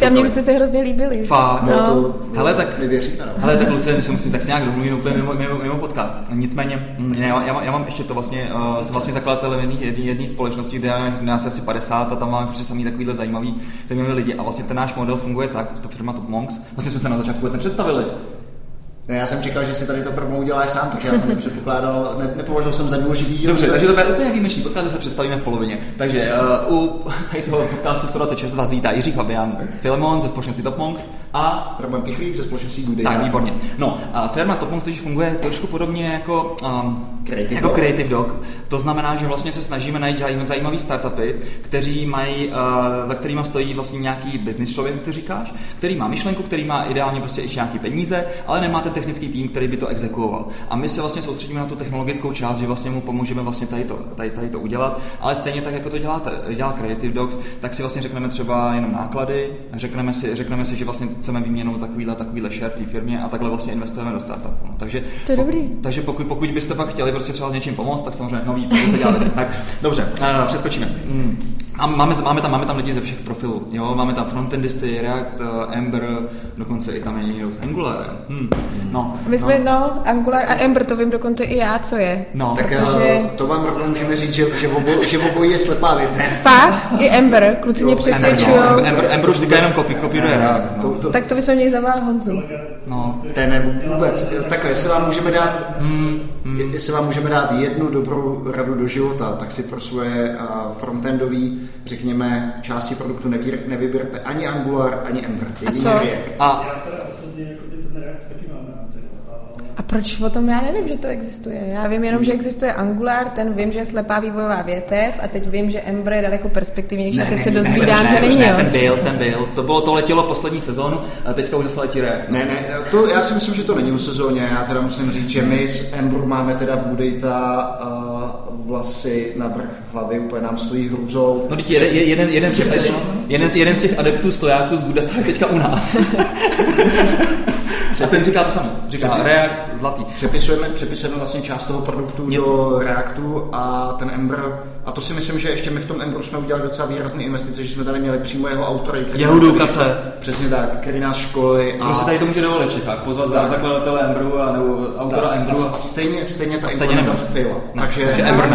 to mě byste se hrozně líbili. Fakt. No, no. To, hele, tak, nevěříte, no. hele, tak Lucie, my se musím tak si nějak domluvit úplně mimo, mimo, mimo, podcast. Nicméně, mm, já, já, já, mám ještě to vlastně, uh, jsem vlastně zakladatelem jedné jedné společnosti, kde je nás asi 50 a tam máme prostě samý takovýhle zajímavý, zajímavý lidi. A vlastně ten náš model funguje tak, to firma Top Monks, vlastně jsme se na začátku vůbec nepředstavili. No, já jsem čekal, že si tady to prvnou uděláš sám, takže já jsem nepředpokládal, ne, nepovažoval jsem za důležitý. Dobře, takže to bude úplně výjimečný podcast, se představíme v polovině. Takže uh, u tady toho podcastu 126 vás vítá Jiří Fabian Filemon ze společnosti Topmonks a Roman Pichlík ze společnosti Good Tak, výborně. No, a firma Topmonks totiž funguje trošku podobně jako, um, Creative, jako Dog. Creative Dog. To znamená, že vlastně se snažíme najít zajímavý startupy, kteří mají, uh, za kterými stojí vlastně nějaký business člověk, jak to říkáš, který má myšlenku, který má ideálně prostě i nějaký peníze, ale nemá ten technický tým, který by to exekuoval. A my se vlastně soustředíme na tu technologickou část, že vlastně mu pomůžeme vlastně tady to, tady, tady to udělat, ale stejně tak, jako to děláte, dělá Creative Docs, tak si vlastně řekneme třeba jenom náklady, řekneme si, řekneme si že vlastně chceme výměnou takovýhle, takovýhle share té firmě a takhle vlastně investujeme do startupu. No, takže, to je dobrý. takže pokud, pokud byste pak chtěli prostě třeba s něčím pomoct, tak samozřejmě nový, že se dělá. Tak, dobře, uh, přeskočíme. Mm. A máme, máme, tam, máme tam lidi ze všech profilů. Jo? Máme tam frontendisty, React, uh, Ember, dokonce i tam je někdo s Angularem. Hmm. No, My jsme, no. no, Angular a Ember, to vím dokonce i já, co je. No. Tak protože... to vám rovnou můžeme říct, že, že, obo, že obojí je slepá větev. Fakt? I Ember, kluci mě přesvědčují. Ember, no. Ember, Ember už jenom kopí, kopíruje React. No. To, to, tak to bychom měli zavolat Honzu. No. To je ne vůbec. Takhle, jestli vám můžeme dát, mm, mm. jestli vám můžeme dát jednu dobrou radu do života, tak si pro svoje frontendový, řekněme, části produktu nevy, nevyberte ani Angular, ani Ember. Jedině React. A... Já teda osobně jako ten React taky mám. A proč o tom já nevím, že to existuje? Já vím jenom, že existuje Angular, ten vím, že je slepá vývojová větev a teď vím, že Ember je daleko perspektivnější a teď se dozvídám, ne, že není. Ne, ten byl, ten byl. To bylo, to letělo poslední sezónu a teďka už zase letí React. Ne, ne, to, já si myslím, že to není u sezóně. Já teda musím říct, že my z Ember máme teda v Budejta uh, vlasy na vrch hlavy, úplně nám stojí hrůzou. No teď jeden, jeden, jeden, z těch, jeden, z, jeden z těch adeptů stojáků z Budeta je teďka u nás. A ten říká to samé. Říká React, zlatý. Přepisujeme, přepisujeme vlastně část toho produktu Je. do Reactu a ten Ember, a to si myslím, že ještě my v tom Emberu jsme udělali docela výrazné investice, že jsme tady měli přímo jeho autory. Jeho důkace. Přesně tak, který nás školy. A... Prostě tady to může dovolit Čechách, pozvat tak. zakladatele Emberu a nebo autora tak. Emberu. A, a stejně, stejně ta implementace faila. Takže, Takže Ember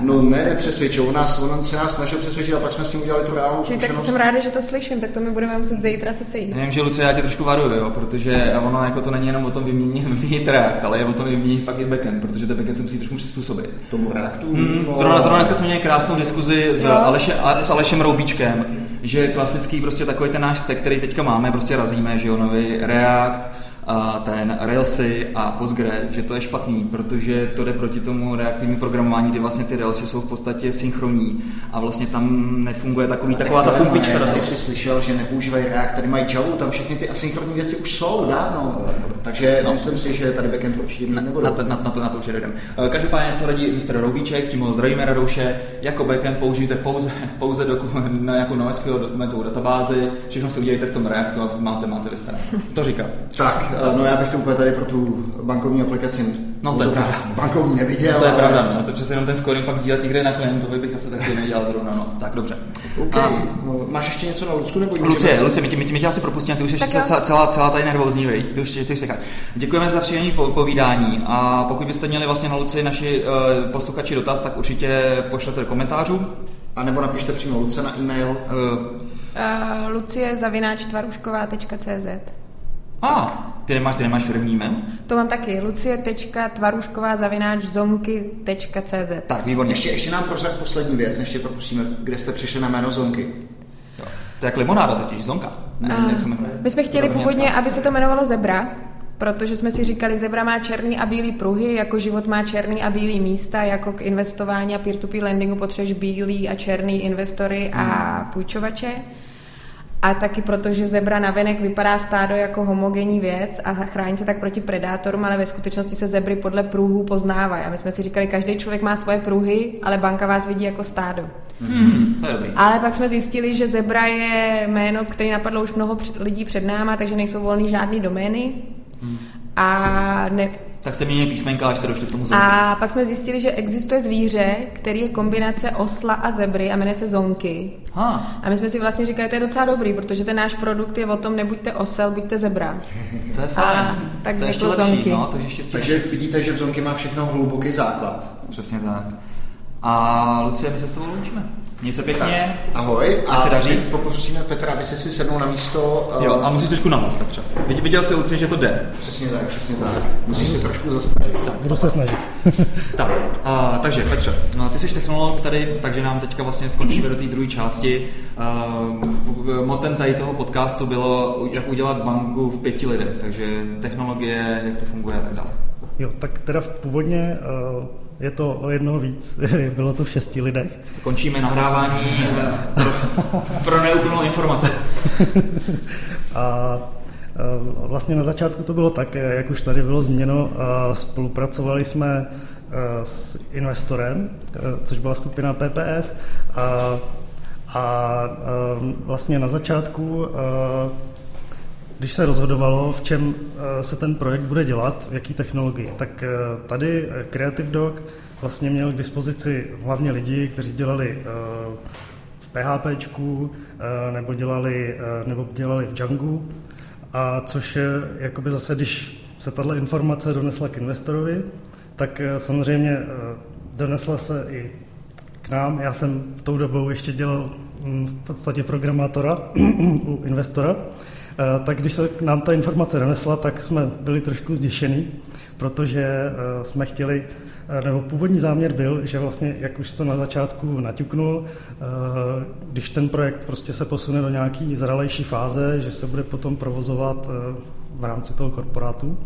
ne. No ne, nepřesvědčil. On, nás, on se nás snažil přesvědčit a pak jsme s tím udělali tu reálnou zkušenost. Tak to jsem ráda, že to slyším, tak to my budeme muset zítra se sejít. Já vím, že Lucie, já tě trošku varuju, jo, protože ono jako to není jenom o tom vyměnit, vyměnit React, ale je o tom vyměnit fakt i backend, protože ten backend se musí trošku přizpůsobit. Tomu Reactu? Hmm, no. zrovna, zrovna dneska jsme měli krásnou diskuzi s, Aleše, a, s Alešem Roubíčkem, že klasický prostě takový ten náš stack, který teďka máme, prostě razíme, že jo, nový React, a ten Railsy a Postgre, že to je špatný, protože to jde proti tomu reaktivnímu programování, kdy vlastně ty Railsy jsou v podstatě synchronní a vlastně tam nefunguje takový, no, taková ta pumpička. Tady jsi slyšel, že nepoužívají React, tady mají Java, tam všechny ty asynchronní věci už jsou dávno. Takže no. myslím si, že tady backend určitě na, na, to, na, na, to, na to už jdem. Eh, každopádně, co radí Mr. Roubíček, tím ho zdravíme Radouše, jako backend použijte pouze, pouze doku, na nějakou NoSQL dokumentovou databázi, všechno si udělejte v tom Reactu a máte, máte vystaráno. To říká. Tak, no já bych to úplně tady pro tu bankovní aplikaci No to je pravda. Bankovní neviděl. No, to je ale... pravda, no. to přesně jenom ten scoring pak sdílet někde na klientovi bych asi taky nedělal zrovna, no. Tak dobře. Okay. A... No, máš ještě něco na Lucku? Nebo Lucie, Lucie, my tě, my tě, my tě asi propustíme, ty už jsi celá, celá, celá tady nervózní, veď? Ty už ty spěcháš. Děkujeme za příjemné povídání a pokud byste měli vlastně na Luci naši uh, posluchači dotaz, tak určitě pošlete do komentářů. A nebo napište přímo Luce na e-mail. Uh, uh, lucie zavináč tvarušková.cz a, ah, ty nemáš, ty nemáš firmní jméno? To mám taky. lucie.tvarušková zavináč zonky.cz Tak, výborně. Ještě, ještě nám prozrať poslední věc, než tě propustíme, kde jste přišli na jméno Zonky. To je jak limonáda totiž, zonka. Ne, A jak se jmenuje? my jsme chtěli původně, aby se to jmenovalo Zebra, protože jsme si říkali, Zebra má černý a bílý pruhy, jako život má černý a bílý místa, jako k investování a peer-to-peer lendingu potřebuješ bílý a černý investory a Hmm. půjčovače. A taky proto, že zebra navenek vypadá stádo jako homogenní věc a chrání se tak proti predátorům, ale ve skutečnosti se zebry podle pruhů poznávají. A my jsme si říkali, každý člověk má svoje pruhy, ale banka vás vidí jako stádo. Hmm, to je dobrý. Ale pak jsme zjistili, že Zebra je jméno, který napadlo už mnoho lidí před náma, takže nejsou volný žádný domény. A, ne, Tak se mění písmenka, až jste došli k tomu zonku. a pak jsme zjistili, že existuje zvíře, který je kombinace osla a zebry a jmenuje se zonky. Ha, A my jsme si vlastně říkali, to je docela dobrý, protože ten náš produkt je o tom, nebuďte osel, buďte zebra. to je fajn. A tak to je ještě vzniklo lepší, zonky. no, takže ještě s tím Takže vidíte, že v Zonky má všechno hluboký základ. Přesně tak. A Lucie, my se s tebou loučíme. Měj se pěkně. Ahoj. Ať se daří. teď poprosíme Petra, aby se si sednul na místo. eh, Jo, a musíš trošku nahlas, Petře. Vidě- Viděl jsi, Lucie, že to jde. Přesně tak, přesně tak. Musíš se trošku zastavit. Budu se snažit. Tak, a, takže Petře, no, ty jsi technolog tady, takže nám teďka vlastně skončíme do té druhé části. Uh, motem tady toho podcastu bylo, jak udělat banku v pěti lidech, takže technologie, jak to funguje a tak dále. Jo, tak teda v původně eh, je to o jednoho víc, bylo to v šesti lidech. Končíme nahrávání eh, pro, pro neúplnou informaci. A eh, vlastně na začátku to bylo tak, eh, jak už tady bylo změno, spolupracovali jsme s investorem, což byla skupina PPF a, a vlastně na začátku když se rozhodovalo, v čem eh, se ten projekt bude dělat, v jaký technologii, tak eh, tady eh, Creative Doc vlastně měl k dispozici hlavně lidi, kteří dělali v eh, nebo dělali, nebo dělali v Django, a což je, jakoby zase, když se tato informace donesla k investorovi, tak samozřejmě donesla se i k nám. Já jsem v tou dobou ještě dělal mm, v podstatě programátora u investora. Eh, Tak když se k nám ta informace donesla, tak jsme byli trošku zděšení, protože eh, jsme chtěli, eh, nebo původní záměr byl, že vlastně, jak už to na začátku naťuknul, když ten projekt prostě se posune do nějaký zralejší fáze, že se bude potom provozovat v rámci toho korporátu,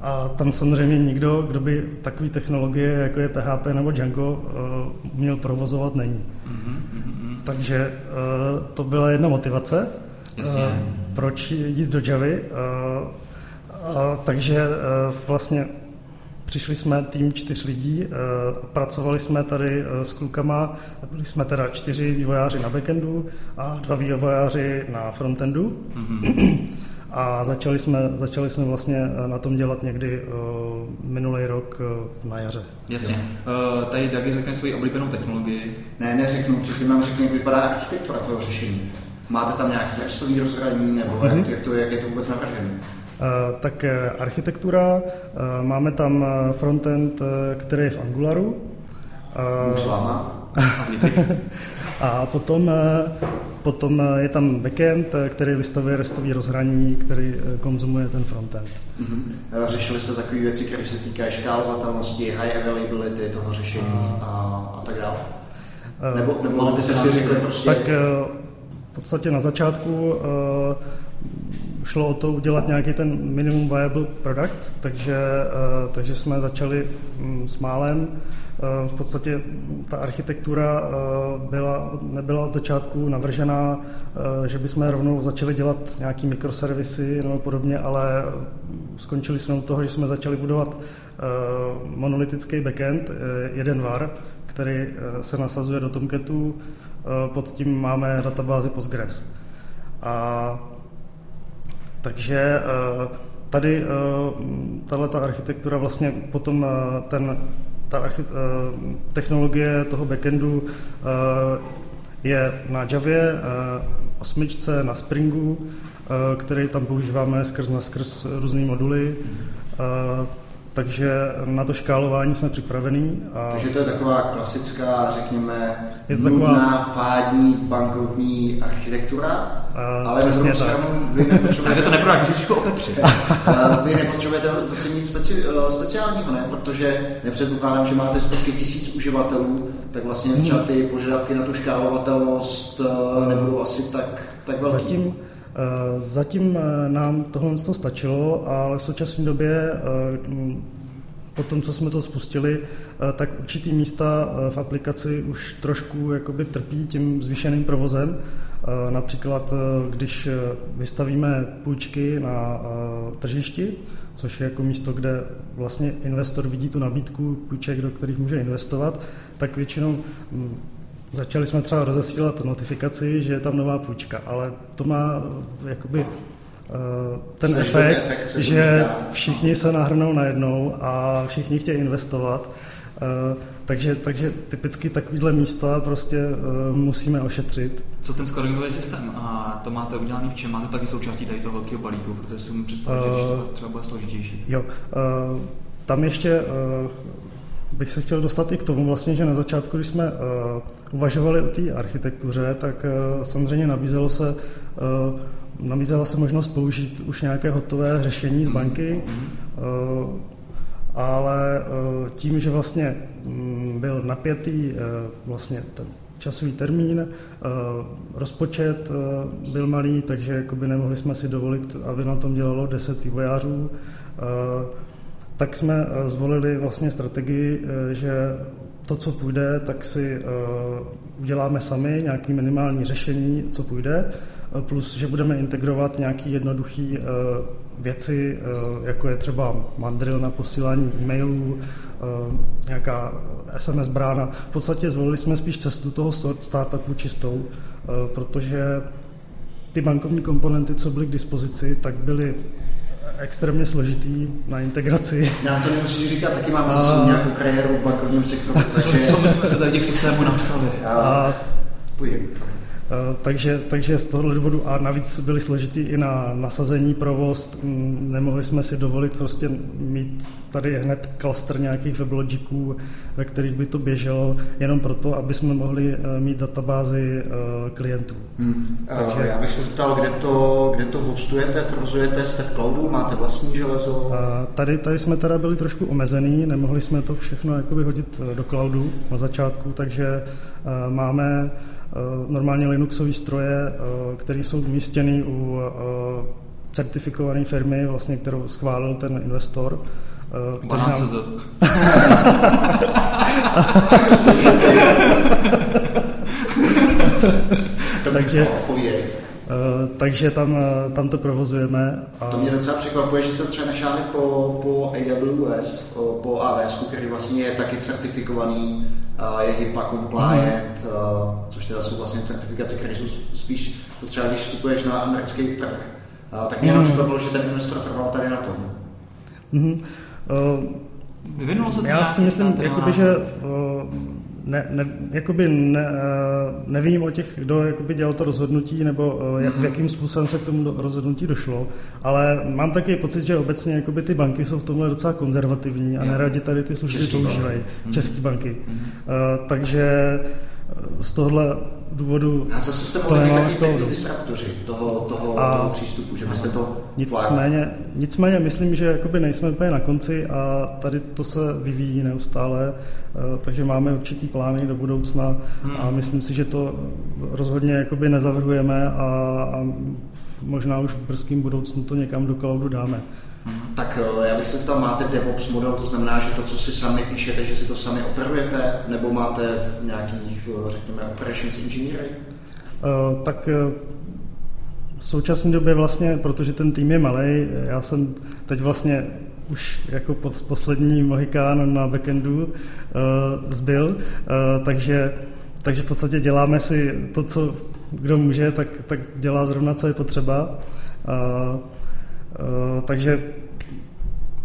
a, tam samozřejmě nikdo, kdo by takové technologie, jako je PHP nebo Django, uměl provozovat, není. Takže eh, to byla jedna motivace, Jasně. eh, proč jít do Javy. eh, a takže eh, vlastně přišli jsme tým čtyř lidí, eh, pracovali jsme tady s klukama, byli jsme teda čtyři vývojáři na backendu a dva vývojáři na frontendu. A začali jsme, začali jsme vlastně na tom dělat někdy uh, minulý rok uh, na jaře. Jasně. Uh, tady Dagi řekne svoji oblíbenou technologii. Ne, neřeknu, předtím nám řekni, jak vypadá architektura toho řešení. Máte tam nějaký rastový rozhraní, nebo Mhm. jak, to, jak, to, jak je to vůbec navržené? Uh, tak eh, architektura, uh, máme tam eh, frontend, eh, který je v Angularu. Bůh s váma. A potom, eh, potom eh, je tam backend, eh, který vystavuje restový rozhraní, který eh, konzumuje ten frontend. Mhm. Eh, Řešili jste takové věci, které se týkají škálovatelnosti, high availability toho řešení a, a tak dále? Eh, Nebo, nebo máte jste si řekli prostě... Tak eh, podstatě na začátku eh, šlo o to udělat nějaký ten minimum viable product, takže, eh, takže jsme začali mm, s málem. Eh, V podstatě ta architektura byla, nebyla od začátku navržená, že bychom rovnou začali dělat nějaký mikroservisy nebo podobně, ale skončili jsme u toho, že jsme začali budovat monolitický backend, jeden var, který se nasazuje do Tomcatu, pod tím máme databázi Postgres. A takže eh, tady tahle ta architektura vlastně potom eh, ten, ta archi, eh, technologie toho backendu eh, je na Javě, eh, osmičce, na Springu, eh, který tam používáme skrz na skrz různý moduly. Eh, takže na to škálování jsme připravení. A takže to je taková klasická, řekněme, je to nudná, taková... fádní bankovní architektura, a, ale na druhou stranu vy nepotřebujete... to neprodáš, můžeš otepřit. vy nepotřebujete zase nic speci, eh, speciálního, ne? Protože nepředpokládám, že máte stovky tisíc uživatelů, tak vlastně třeba ty požadavky na tu škálovatelnost eh, nebudou asi tak, tak velký. Zatím, zatím eh, nám tohle to stačilo, ale v současné době eh, po tom, co jsme to spustili, tak určitý místa v aplikaci už trošku jakoby trpí tím zvýšeným provozem. Například, když vystavíme půjčky na tržišti, což je jako místo, kde vlastně investor vidí tu nabídku půjček, do kterých může investovat, tak většinou Začali jsme třeba rozesílat notifikaci, že je tam nová půjčka, ale to má eh, jakoby eh, ten Jsi efekt, efekt že všichni se nahrnou najednou a všichni chtějí investovat. Eh, takže, takže typicky takovýhle místa prostě musíme ošetřit. Co ten scoringový systém? A to máte udělaný v čem? Máte taky součástí tady toho velkého balíku, protože si mu představit, uh, že to třeba bude složitější. Jo, uh, tam ještě bych se chtěl dostat i k tomu vlastně, že na začátku, když jsme uh, uvažovali o té architektuře, tak uh, samozřejmě nabízelo se, uh, nabízela se možnost použít už nějaké hotové řešení z banky, uh, ale uh, tím, že vlastně um, byl napětý uh, vlastně ten časový termín, rozpočet byl malý, takže jakoby nemohli jsme si dovolit, aby na tom dělalo 10 vývojářů. Tak jsme eh, zvolili vlastně strategii, eh, že to, co půjde, tak si eh, uděláme sami, nějaký minimální řešení, co půjde, plus, že budeme integrovat nějaké jednoduché věci, jako je třeba mandril na posílání e-mailů, nějaká SMS brána. V podstatě zvolili jsme spíš cestu toho startupu čistou, protože ty bankovní komponenty, co byly k dispozici, tak byly extrémně složitý na integraci. Já to nemusíš říkat, taky mám a... nějakou kariéru v bankovním sektoru. Takže... Co, co my jsme se tady těch systémů napsali? A... A... Půjde. Eh, takže, takže z tohohle důvodu a navíc byli složitý i na nasazení, provoz, mm, nemohli jsme si dovolit prostě mít tady hned klaster nějakých weblogiků, ve kterých by to běželo, jenom proto, aby jsme mohli eh, mít databázy eh, klientů. Hmm. Takže... Já bych se zeptal, kde to, kde to hostujete, provozujete, jste v cloudu, máte vlastní železo? Tady, tady jsme teda byli trošku omezený, nemohli jsme to všechno jakoby hodit do cloudu na začátku, takže máme normálně Linuxové stroje, eh, které jsou umístěny u eh, certifikované firmy, vlastně, kterou schválil ten investor. Který nám... Takže, takže tam, tam to provozujeme. A... To mě docela překvapuje, že jste třeba nešáhli po, po AWS, po AWS, který vlastně je taky certifikovaný je HIPAA compliant, mm. což teda jsou vlastně certifikace, které jsou spíš potřeba, když vstupuješ na americký trh. Tak mě jenom mm. překvapilo, že ten investor trval tady na tom. Mm. Uh, se Já si myslím, jakoby, že ne, ne, jakoby ne, nevím o těch, kdo jakoby dělal to rozhodnutí, nebo jak, mm-hmm. jakým způsobem se k tomu do, rozhodnutí došlo, ale mám taky pocit, že obecně jakoby ty banky jsou v tomhle docela konzervativní a neradi tady ty služby používají, mm-hmm. české banky. Mm-hmm. Uh, takže z tohohle důvodu a zase jste být taky disruptoři toho, toho, a toho přístupu, že byste to nicméně, nicméně myslím, že jakoby nejsme úplně na konci a tady to se vyvíjí neustále, eh, takže máme určitý plány do budoucna hmm. a myslím si, že to rozhodně jakoby nezavrhujeme a, a možná už v brzkém budoucnu to někam do cloudu dáme. Tak eh, já bych se ptal, máte DevOps model, to znamená, že to, co si sami píšete, že si to sami operujete, nebo máte nějaký, eh, řekněme, operations engineering? Uh, tak v současné době vlastně, protože ten tým je malý, já jsem teď vlastně už jako poslední Mohikán na backendu uh, zbyl, uh, takže, takže v podstatě děláme si to, co kdo může, tak, tak dělá zrovna, co je potřeba. Uh, takže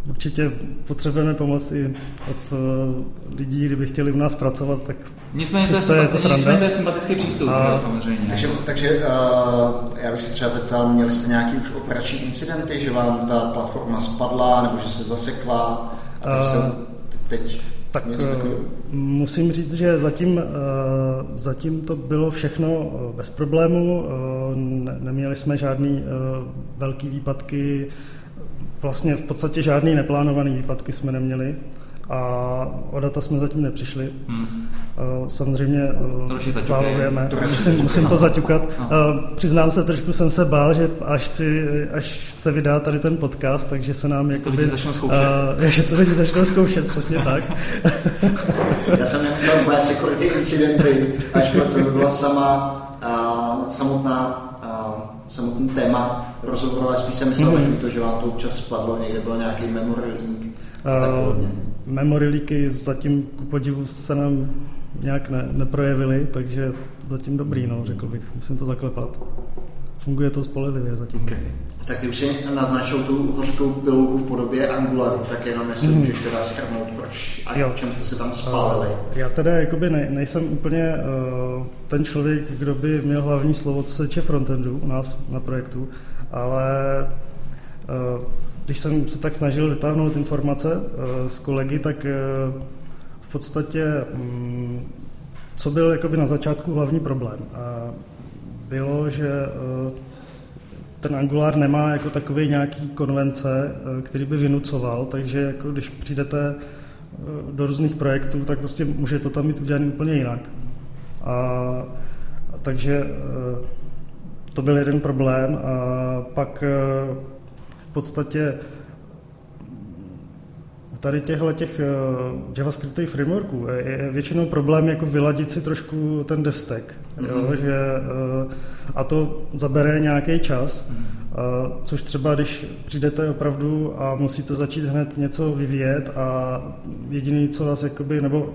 určitě potřebujeme pomoc i od eh, lidí, kdyby chtěli u nás pracovat, tak Nicméně to je, sympati- to, nicméně to je sympatický přístup, a... samozřejmě. Takže, takže uh, já bych se třeba zeptal, měli jste nějaký už operační incidenty, že vám ta platforma spadla, nebo že se zasekla, Uh, teď tak musím říct, že zatím, zatím to bylo všechno bez problému. Neměli jsme žádný velký výpadky, vlastně v podstatě žádný neplánovaný výpadky jsme neměli a o data jsme zatím nepřišli. Hmm. Samozřejmě zálujeme, musím, musím to zaťukat. No. Přiznám se, trošku jsem se bál, že až, si, až se vydá tady ten podcast, takže se nám jakoby, to lidi začnou zkoušet. Uh, že to lidi začnou zkoušet, přesně tak. Já jsem nemyslel moje security incidenty, ačkoliv to by byla sama uh, samotná uh, samotný téma rozhovoru, ale spíš jsem myslel mm-hmm. to, že vám to občas spadlo, někde byl nějaký memory leak. Uh, memory leaky zatím ku podivu se nám nějak ne, neprojevily, takže zatím dobrý, no, řekl bych. Musím to zaklepat. Funguje to spolehlivě zatím. Okay. Tak ty už si naznačil tu hořkou pilulku v podobě Angularu, tak jenom jestli mm. můžeš teda schrnout, proč a jo. v čem jste se tam spálili. Uh, já teda jakoby ne, nejsem úplně uh, ten člověk, kdo by měl hlavní slovo, co se týče frontendu u nás na projektu, ale uh, když jsem se tak snažil vytáhnout informace uh, s kolegy, tak uh, v podstatě um, co byl jakoby na začátku hlavní problém? Bylo, že uh, ten Angular nemá jako takový nějaký konvence, který by vynucoval, takže jako když přijdete do různých projektů, tak prostě může to tam mít udělané úplně jinak. A, takže to byl jeden problém. A pak podstatě u tady těchto těch eh, JavaScriptových frameworků je většinou problém jako vyladit si trošku ten devstack, mm-hmm. jo, mhm. že, eh, a to zabere nějaký čas. Mm-hmm což třeba, když přijdete opravdu a musíte začít hned něco vyvíjet a jediný, co vás jakoby, nebo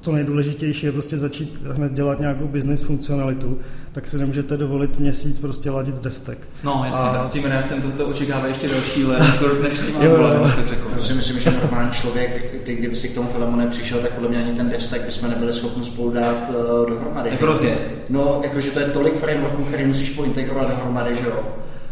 to nejdůležitější je prostě začít hned dělat nějakou business funkcionalitu, tak si nemůžete dovolit měsíc prostě ladit destek. No jasně, a... tak tím reaktem to, to očekává ještě další let, než si jo, jo. To si myslím, že normální člověk, ty, kdyby si k tomu filmu nepřišel, tak podle mě ani ten devstack bychom nebyli schopni spolu dát uh, dohromady. Jak rozjet? No, jakože to je tolik frameworků, který musíš pointegrovat dohromady, že jo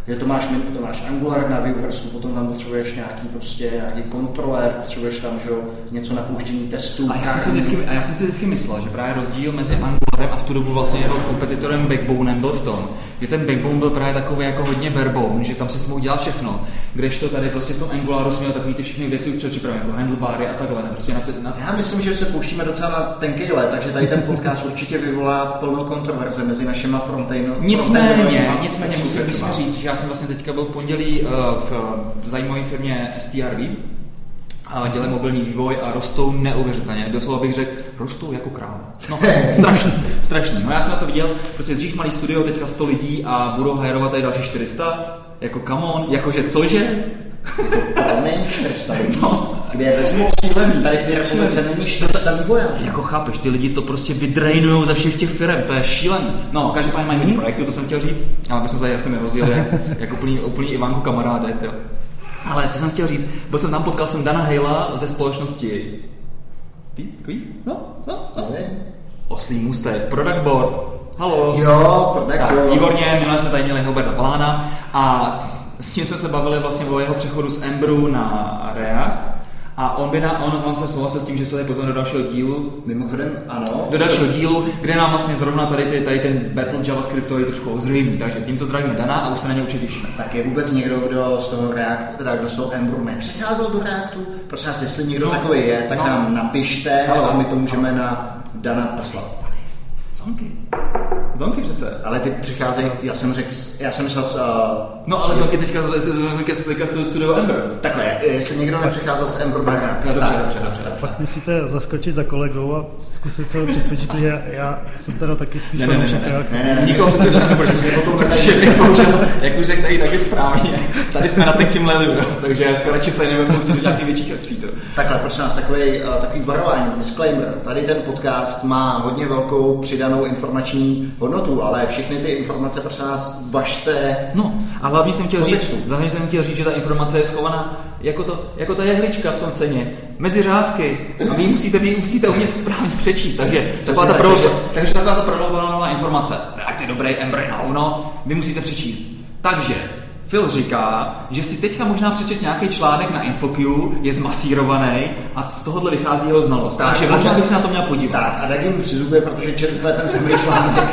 že to máš, to máš Angular na Weaversu, potom tam potřebuješ nějaký prostě nějaký kontroler, potřebuješ tam že, něco na pouštění testů. A já, jsem si vždycky, a já jsem si vždycky myslel, že právě rozdíl mezi Angularem a v tu dobu vlastně jeho kompetitorem Backbonem byl v tom, že ten Backbone byl právě takový jako hodně barebone, že tam si mohl dělat všechno. Kdežto tady prostě v tom Angularu jsme měli takový ty všechny věci už předpřipravené, jako handlebary a takhle. Prostě na ty, na... Já myslím, že se pouštíme docela na tenký let, takže tady ten podcast určitě vyvolá plnou kontroverze mezi našimi frontend. Nicméně, nicméně musím, říct, že já jsem vlastně teďka byl v pondělí uh, v zajímavé firmě STRV, dělají mobilní vývoj a rostou neuvěřitelně. Doslova bych řekl, rostou jako kráva. No, strašný, strašný. No já jsem na to viděl, prostě dřív malý studio, teďka 100 lidí a budou hajrovat tady další 400. Jako come on, jakože cože? Promiň, 400 lidí. No. Kde je vezmu Tady v té republice není 400 vývojářů. Jako chápeš, ty lidi to prostě vydrejnují ze všech těch firm, to je šílený. No, každopádně mají hodně projektů, to jsem chtěl říct, ale my jsme tady jasně nerozjeli, jak, jak úplný, úplný Ivanko kamaráde, tyjo. Ale co jsem chtěl říct, byl jsem tam, potkal jsem Dana Hejla ze společnosti Ty, Quiz? No, no, no. Oslý můstek, Product Board. Halo. Jo, Product tak, Board. Výborně, minule jsme tady měli Huberta Palána a s tím jsme se bavili vlastně o jeho přechodu z Embru na React. A on, by na, on, on se souhlasil s tím, že se tady pozveme do dalšího dílu. Mimochodem, ano. Do dalšího dílu, kde nám vlastně zrovna tady, ty, tady ten battle JavaScriptový trošku ozřejmí. Takže tímto zdravíme Dana a už se na ně určitě těšíme. Tak je vůbec někdo, kdo z toho Reactu, teda kdo z toho Embru nepřecházel do Reactu? Prosím vás, jestli někdo no, takový je, tak no. nám napište no. a my to můžeme na Dana poslat. Tady. Zonky. Zonky přece. Ale ty přicházejí, já jsem řekl, já jsem myslel s... Uh, no ale Zonky teďka, teďka, teďka studio Ember. Takhle, jestli někdo nepřicházel s Ember Barra. No, dobře, dobře, dobře, dobře. Pak musíte zaskočit za kolegou a zkusit se ho přesvědčit, protože já jsem teda taky spíš ne, ne, ne, ne, ne, ne, ne, nikoho přesvědčit protože, protože bych použil, jak už řekl tady taky správně, tady jsme na tenkým ledu, takže radši se nebudeme použít nějakých větších akcí. To. Takhle, prosím nás, takový, uh, takový varování, disclaimer. Tady ten podcast má hodně velkou přidanou informační hodnotu, ale všechny ty informace prosím nás vašte. No a hlavně jsem chtěl říct, hlavně jsem chtěl říct, že ta informace je schovaná jako, to, jako ta jehlička v tom seně, mezi řádky. A vy musíte, vy musíte umět správně přečíst. Takže taková ta, pro, takže taková ta informace. Ať je dobrý, Embry na hovno, vy musíte přečíst. Takže Phil říká, že si teďka možná přečet nějaký článek na InfoQ, je zmasírovaný a z tohohle vychází jeho znalost. Tak, Takže možná tak- bych se na to měl podívat. Tak a Dagi mu přizubuje, protože četl ten samý článek.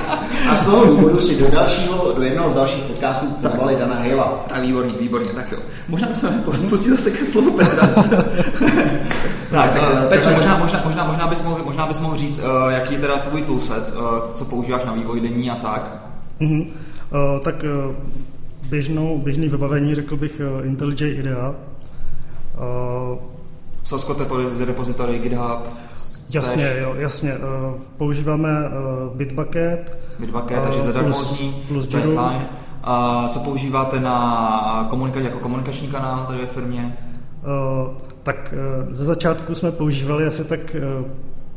A z toho důvodu si do dalšího, do jednoho z dalších podcastů pozvali Dana Hejla. Tak výborně, výborně, tak jo. Možná bychom pustit zase ke slovu Petra. tak, tak, uh, eh, Petře, Petře- možná, možná, možná, možná, bys mohl, možná bys mohl říct, uh, jaký je teda tvůj toolset, uh, co používáš na vývoj denní a tak. Mhm. Uh, tak uh, běžnou, běžný vybavení, řekl bych uh, IntelliJ IDEA. Uh, Source code repo- repository, GitHub, jasně, jo, jasně. Uh, používáme uh, Bitbucket. Bitbucket, eh, takže zadarmo plus- plus to je fajn. Uh, co používáte na komunikaci, jako komunikační kanál tady ve firmě? Uh, tak uh, ze začátku jsme používali asi tak uh,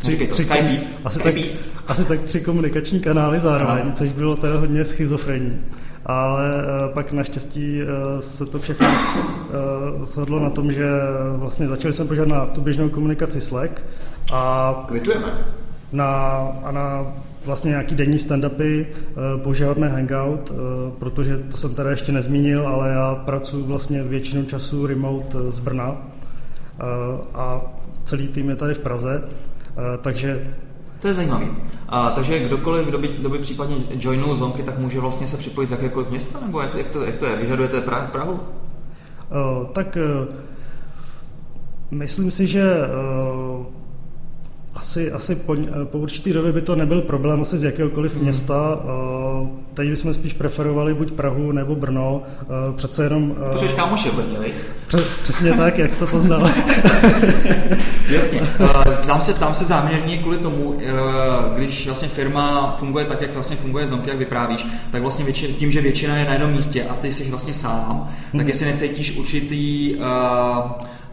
Říkej to, tři Skype. asi, tak, Skype. asi tak tři komunikační kanály zároveň, Aha. což bylo teda hodně schizofrenní. Ale uh, pak naštěstí uh, se to všechno uh, shodlo na tom, že vlastně začali jsme požádat na tu běžnou komunikaci Slack a Kvitujeme. na, a na vlastně nějaký denní stand-upy používáme Hangout, protože to jsem teda ještě nezmínil, ale já pracuji vlastně většinu času remote eh, z Brna a celý tým je tady v Praze, takže To je zajímavý. A, takže kdokoliv, kdo by, kdo by případně joinul Zonky, tak může vlastně se připojit z jakékoliv města, nebo jak, jak, to, jak to je? Vyžadujete pra, Prahu? uh, tak uh, myslím si, že uh, asi, asi po, po určitý době by to nebyl problém asi z jakéhokoliv města. Uh, teď bychom spíš preferovali buď Prahu nebo Brno. Uh, přece jenom... Uh, Protože kámoš je v Brně, přesně tak, jak jsi to poznal. Jasně. Uh, Tam se, tam se záměrně kvůli tomu, uh, když vlastně firma funguje tak, jak vlastně funguje Zonky, jak vyprávíš, tak vlastně větši, tím, že většina je na jednom místě a ty jsi vlastně sám, tak jestli necítíš určitý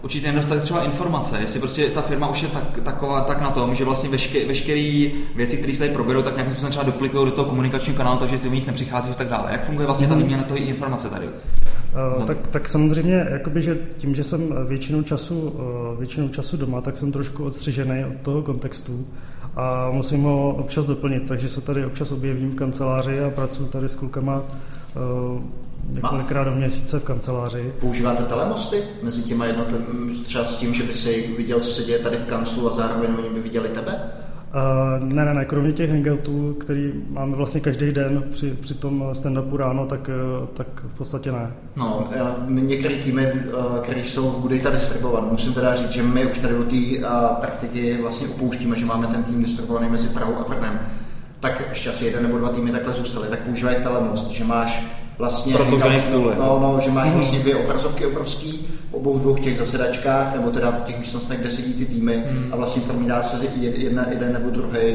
určitý nedostatek třeba informace, jestli prostě ta firma už je tak, taková, tak na tom, že vlastně veške, veškeré věci, které se tady proberou, tak nějakým způsobem třeba duplikují do toho komunikačního kanálu, takže ty nic nepřicházíš a tak dále. Jak funguje vlastně ta výměna toho informace tady? Uh, tak, tak samozřejmě, jakoby, že tím, že jsem většinou času, uh, většinou času doma, tak jsem trošku odstřižený od toho kontextu a musím ho občas doplnit, takže se tady občas objevím v kanceláři a pracuji tady s klukama uh, několikrát do měsíce v kanceláři. Používáte telemosty mezi těma jednotlivými, třeba s tím, že by si viděl, co se děje tady v kanclu a zároveň oni by viděli tebe? Uh, ne, ne, ne, kromě těch hangoutů, který máme vlastně každý den při, při tom stand-upu ráno, tak, uh, tak v podstatě ne. No, některé týmy, eh, které jsou v Budejta distribuované, musím teda říct, že my už tady do té eh, praktiky vlastně opouštíme, že máme ten tým distribuovaný mezi Prahou a Brnem. Tak ještě asi jeden nebo dva týmy takhle zůstaly, tak používají telemost, že máš vlastně... Prodloužený stůl, No, no, že máš vlastně dvě obrazovky obrovský v obou dvou těch zasedačkách, nebo teda v těch místnostech, kde sedí ty týmy a vlastně promítá se jed- jedna, jeden nebo druhý,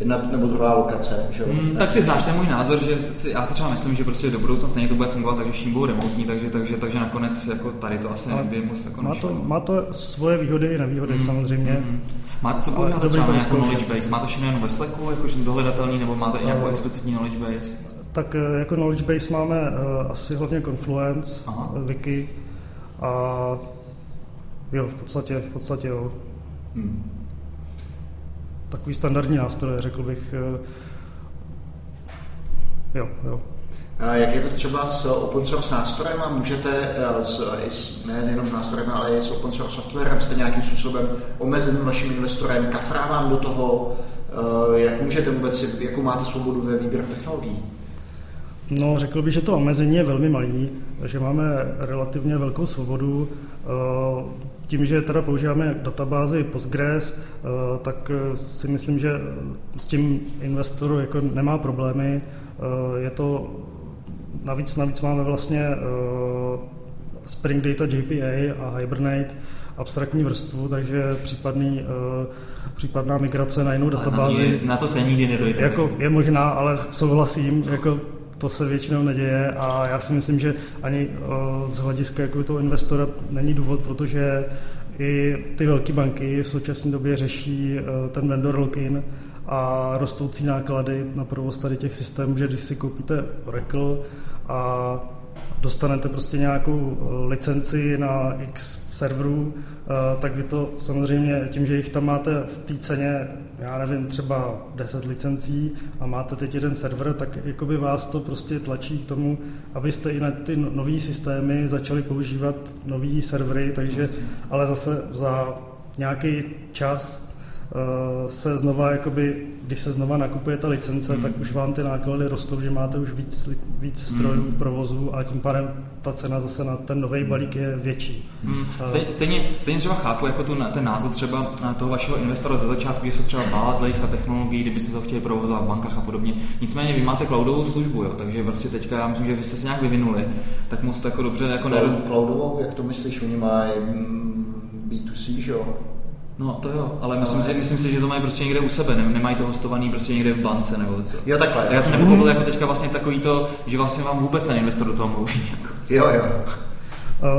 jedna nebo druhá lokace. Že? jo? Mm, tak ty znáš ten můj názor, že si, já si třeba myslím, že prostě do budoucna stejně to bude fungovat, takže všichni budou remotní, takže, takže, takže nakonec jako tady to asi nebude moc jako Má to, má to svoje výhody i nevýhody mm, samozřejmě. Mm. Mm. Máte, co používáte třeba to na nějakou knowledge base? Máte všechno jenom ve Slacku, jakože dohledatelný, nebo máte i nějakou explicitní knowledge base? Tak eh, jako knowledge base máme uh, asi hlavně Confluence, Aha. eh, Wiki a jo, v podstatě, v podstatě jo. Hmm. Takový standardní nástroje, řekl bych. eh, Jo, jo. A Jak je to třeba s open source nástrojem? Můžete eh, s, s, ne jenom s nástrojem, ale i s open source softwarem jste nějakým způsobem omezeným vaším investorem? Kafrá vám do toho? eh, Jak můžete vůbec, jakou máte svobodu ve výběru technologií? No, řekl bych, že to omezení je velmi malý, že máme relativně velkou svobodu. Eh, Tím, že teda používáme databázi Postgres, eh, tak eh, si myslím, že s tím investor jako nemá problémy. Je to navíc, navíc máme vlastně Spring Data JPA a Hibernate abstraktní vrstvu, takže případný, eh, případná migrace na jinou Ale na to, databázi na to se nikdy nedojde. jako je možná, ale souhlasím, jako to se většinou neděje a já si myslím, že ani o, z hlediska jako toho investora není důvod, protože i ty velké banky v současné době řeší o, ten vendor lock-in a rostoucí náklady na provoz tady těch systémů, že když si koupíte Oracle a dostanete prostě nějakou o, licenci na x serverů, tak vy to samozřejmě tím, že jich tam máte v té ceně, já nevím, třeba 10 licencí a máte teď jeden server, tak jakoby vás to prostě tlačí k tomu, abyste i na ty no, nové systémy začali používat nové servery, takže, ale zase za nějaký čas se znova, jakoby, když se znova nakupuje ta licence, hmm. tak už vám ty náklady rostou, že máte už víc, víc hmm. strojů v provozu a tím pádem ta cena zase na ten nový balík je větší. Hmm. Stejně, stejně, stejně třeba chápu jako tu, ten názor třeba toho vašeho investora ze začátku, že jsou třeba báz z hlediska technologií, kdybyste to chtěli provozovat v bankách a podobně. Nicméně vy máte cloudovou službu, jo? takže prostě teďka já myslím, že vy jste se nějak vyvinuli, tak moc jako dobře jako Cloud, Cloudovou, jak to myslíš, oni mají B2C, že jo? No to jo, ale myslím, ale... Si, myslím si, že to mají prostě někde u sebe, ne, nemají to hostovaný prostě někde v bance nebo co. Jo, takhle. Já jsem nepochopil jako teďka vlastně takový to, že vlastně vám vůbec ten investor do toho mluví. Jako. Jo, jo.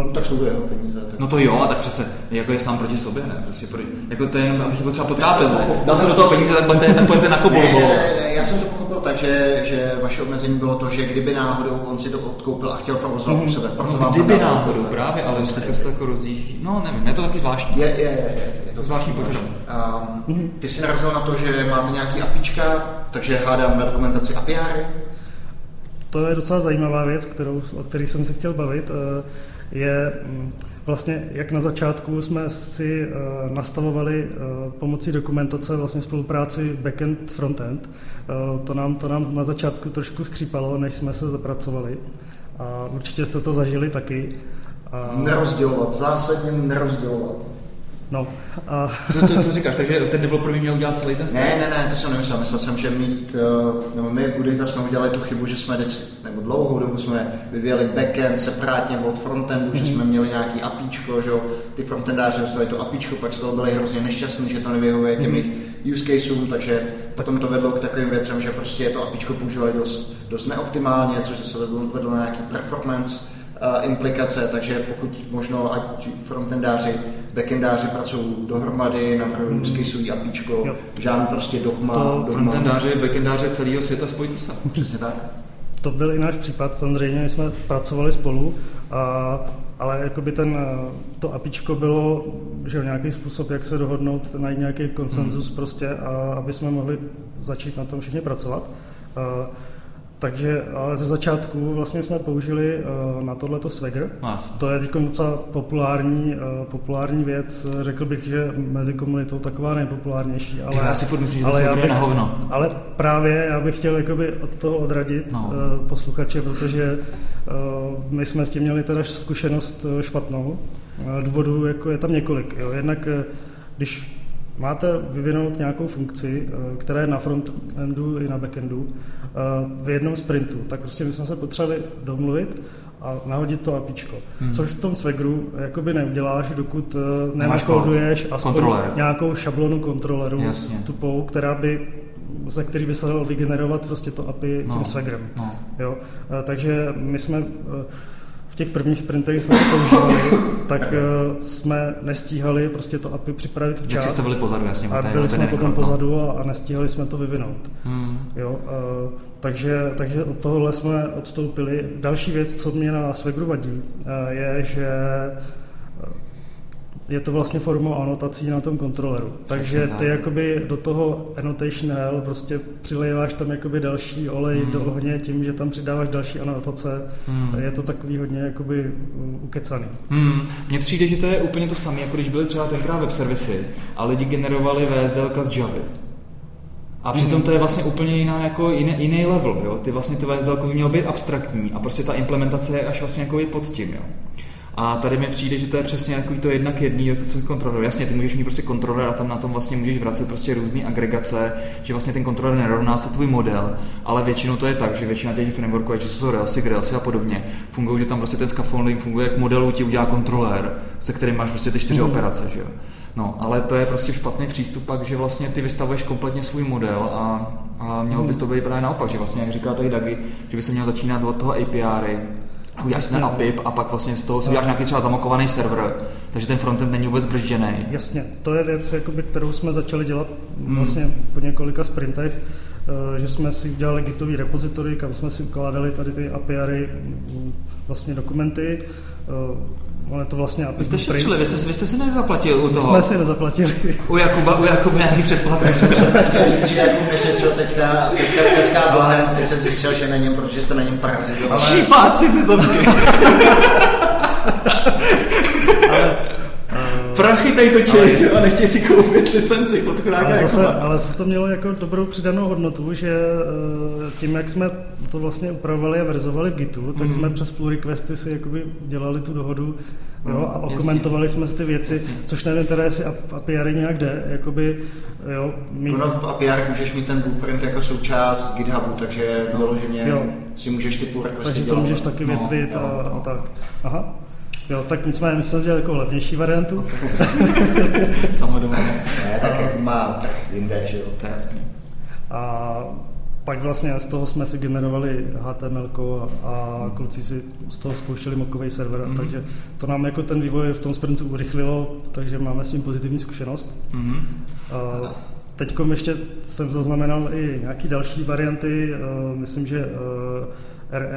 Uh, tak jsou to jeho peníze. Tak... No to jo, a tak přece jako je sám proti sobě, ne? Prostě proti, jako to je jenom, abych ho třeba potrápil, ne? Dal se do toho peníze, tak budete, tak budete na kobol. Ne, ne, ne, ne, já jsem to pochopil tak, že, že vaše omezení bylo to, že kdyby náhodou on si to odkoupil a chtěl provozovat mm. u sebe, proto no, vám kdyby náhodou, právě, ale už tak se to jako rozjíždí. No nevím, je to taky zvláštní. Je, je, je. je, to zvláštní požadavek. Um, ty jsi narazil na to, že máte nějaký apička, takže hádám na dokumentaci API. To je docela zajímavá věc, kterou, o které jsem se chtěl bavit. Eh, je mm, vlastně, jak na začátku jsme si uh, nastavovali uh, pomocí dokumentace vlastně spolupráci backend, frontend. Uh, to, nám, to nám na začátku trošku skřípalo, než jsme se zapracovali. A určitě jste to zažili taky. A... Nerozdělovat, zásadně nerozdělovat. No. A... Co, co, co říkáš, takže ten developer by měl udělat celý ten Ne, ne, ne, to jsem nemyslel. Myslel jsem, že mít, eh, nebo my v Goodita jsme udělali tu chybu, že jsme vždycky, nebo dlouhou dobu jsme vyvíjeli backend separátně od frontendu, mm-hmm. že jsme měli nějaký apíčko, že ty frontendáři dostali to apíčko, pak z toho byli hrozně nešťastní, že to nevyhovuje těm mm-hmm. use caseům, takže potom to vedlo k takovým věcem, že prostě to apíčko používali dost, dost neoptimálně, což se vedlo, vedlo na nějaký performance implikace, takže pokud možno, ať frontendáři, backendáři pracují dohromady, navrhují hmm. svůj apíčko, žádný prostě dogma. To dogma. Frontendáři, backendáři celého světa spojit se. Přesně tak. To byl i náš případ, samozřejmě jsme pracovali spolu, a, ale jakoby ten, to apičko bylo že nějaký způsob, jak se dohodnout, najít nějaký konsenzus hmm. prostě, a aby jsme mohli začít na tom všichni pracovat. A, takže ale ze začátku vlastně jsme použili uh, na tohleto Swagger. Mas. To je teď docela populární, uh, populární věc. Řekl bych, že mezi komunitou taková nejpopulárnější. Ale, já si furt myslím, že ale to bych, na hovno. Ale právě já bych chtěl jakoby od toho odradit no. uh, posluchače, protože uh, my jsme s tím měli teda zkušenost špatnou. Uh, důvodů jako je tam několik. Jo. Jednak když máte vyvinout nějakou funkci, eh, která je na frontendu i na backendu eh, v jednom sprintu, tak prostě my jsme se potřebovali domluvit a nahodit to APIčko. Hmm. Což v tom Swagru jakoby neuděláš, dokud eh, nenakoduješ aspoň kontroler. nějakou šablonu kontroleru Jasně. tupou, která by ze který by se dalo vygenerovat prostě to API no. tím Swagrem. No. Jo? Takže my jsme těch prvních sprintech jsme to používali, tak uh, jsme nestíhali prostě to API připravit včas. Jak jste byli pozadu, jasně. A byli jsme potom no. pozadu a, a nestíhali jsme to vyvinout. Hmm. Jo, uh, takže, takže od tohohle jsme odstoupili. Další věc, co mě na Swagru vadí, uh, je, že je to vlastně formou anotací na tom kontroleru. Takže ty jakoby do toho annotation hell prostě přilejáš tam jakoby další olej hmm. do ohně tím, že tam přidáváš další anotace. Hmm. Je to takový hodně jakoby ukecaný. Hmm. Mně přijde, že to je úplně to samé, jako když byly třeba tenkrát web servisy a lidi generovali VSDL z Java. A přitom hmm. to je vlastně úplně jiná, jako jiný, jiný level. Jo? Ty vlastně to VSDL by mělo být abstraktní a prostě ta implementace je až vlastně jako pod tím. Jo? A tady mi přijde, že to je přesně jako to jednak jedný, jako co kontroler. Jasně, ty můžeš mít prostě kontroler a tam na tom vlastně můžeš vracet prostě různé agregace, že vlastně ten kontroler nerovná se tvůj model, ale většinou to je tak, že většina těch frameworků, ať jsou Railsy, Grailsy a podobně, fungují, že tam prostě ten scaffolding funguje jak modelu ti udělá kontroler, se kterým máš prostě ty čtyři mm. operace, že jo. No, ale to je prostě špatný přístup pak, že vlastně ty vystavuješ kompletně svůj model a, a mělo bys to být právě naopak, že vlastně, jak říká tady Dagi, že by se měl začínat od toho API, uděláš si ten APIP a pak vlastně z toho si uděláš nějaký třeba zamokovaný server, takže ten frontend není vůbec bržděný. Jasně, to je věc, jakoby, kterou jsme začali dělat hmm. vlastně po několika sprintech, eh, že jsme si udělali gitový repozitory, kam jsme si ukládali tady ty API, mm, vlastně dokumenty, eh, ono je to vlastně Vy jste šetřili, vy jste, vy jste si nezaplatil u toho. jsme si nezaplatili. U Jakuba, u Jakuba nějaký předplatek. Chtěl říct, že jako nešetřil teďka, teďka dneska blahem a teď se zjistil, že na něm, protože jste na něm parazitoval. Šípáci si zobky. Prachy tady točí a nechtějí si koupit licenci pod chudáka Ale zase, Jakuba. ale se to mělo jako dobrou přidanou hodnotu, že eh, tím, jak jsme to vlastně upravovali a verzovali v Gitu, tak Mhm. jsme přes pull requesty si jakoby dělali tu dohodu jo, a jasně. okomentovali jsme si ty věci, Jasně. což nevím teda, jestli ap- API nějak jde, jakoby, jo, mít, Ono v API můžeš mít ten blueprint jako součást GitHubu, takže vyloženě Jo. si můžeš ty pull requesty takže to dělat. můžeš taky No, větvit a, jo, a no. tak. Aha. Jo, tak nicméně myslím, že jako levnější variantu. Ne, tak jak má trh jinde, že jo. To je jasný. A pak vlastně z toho jsme si generovali HTML a, a kluci si z toho spouštěli mokový server, mm. takže to nám jako ten vývoj v tom sprintu urychlilo, takže máme s tím pozitivní zkušenost. Mhm. A Teď ještě jsem zaznamenal i nějaký další varianty, eh, myslím, že eh, RE,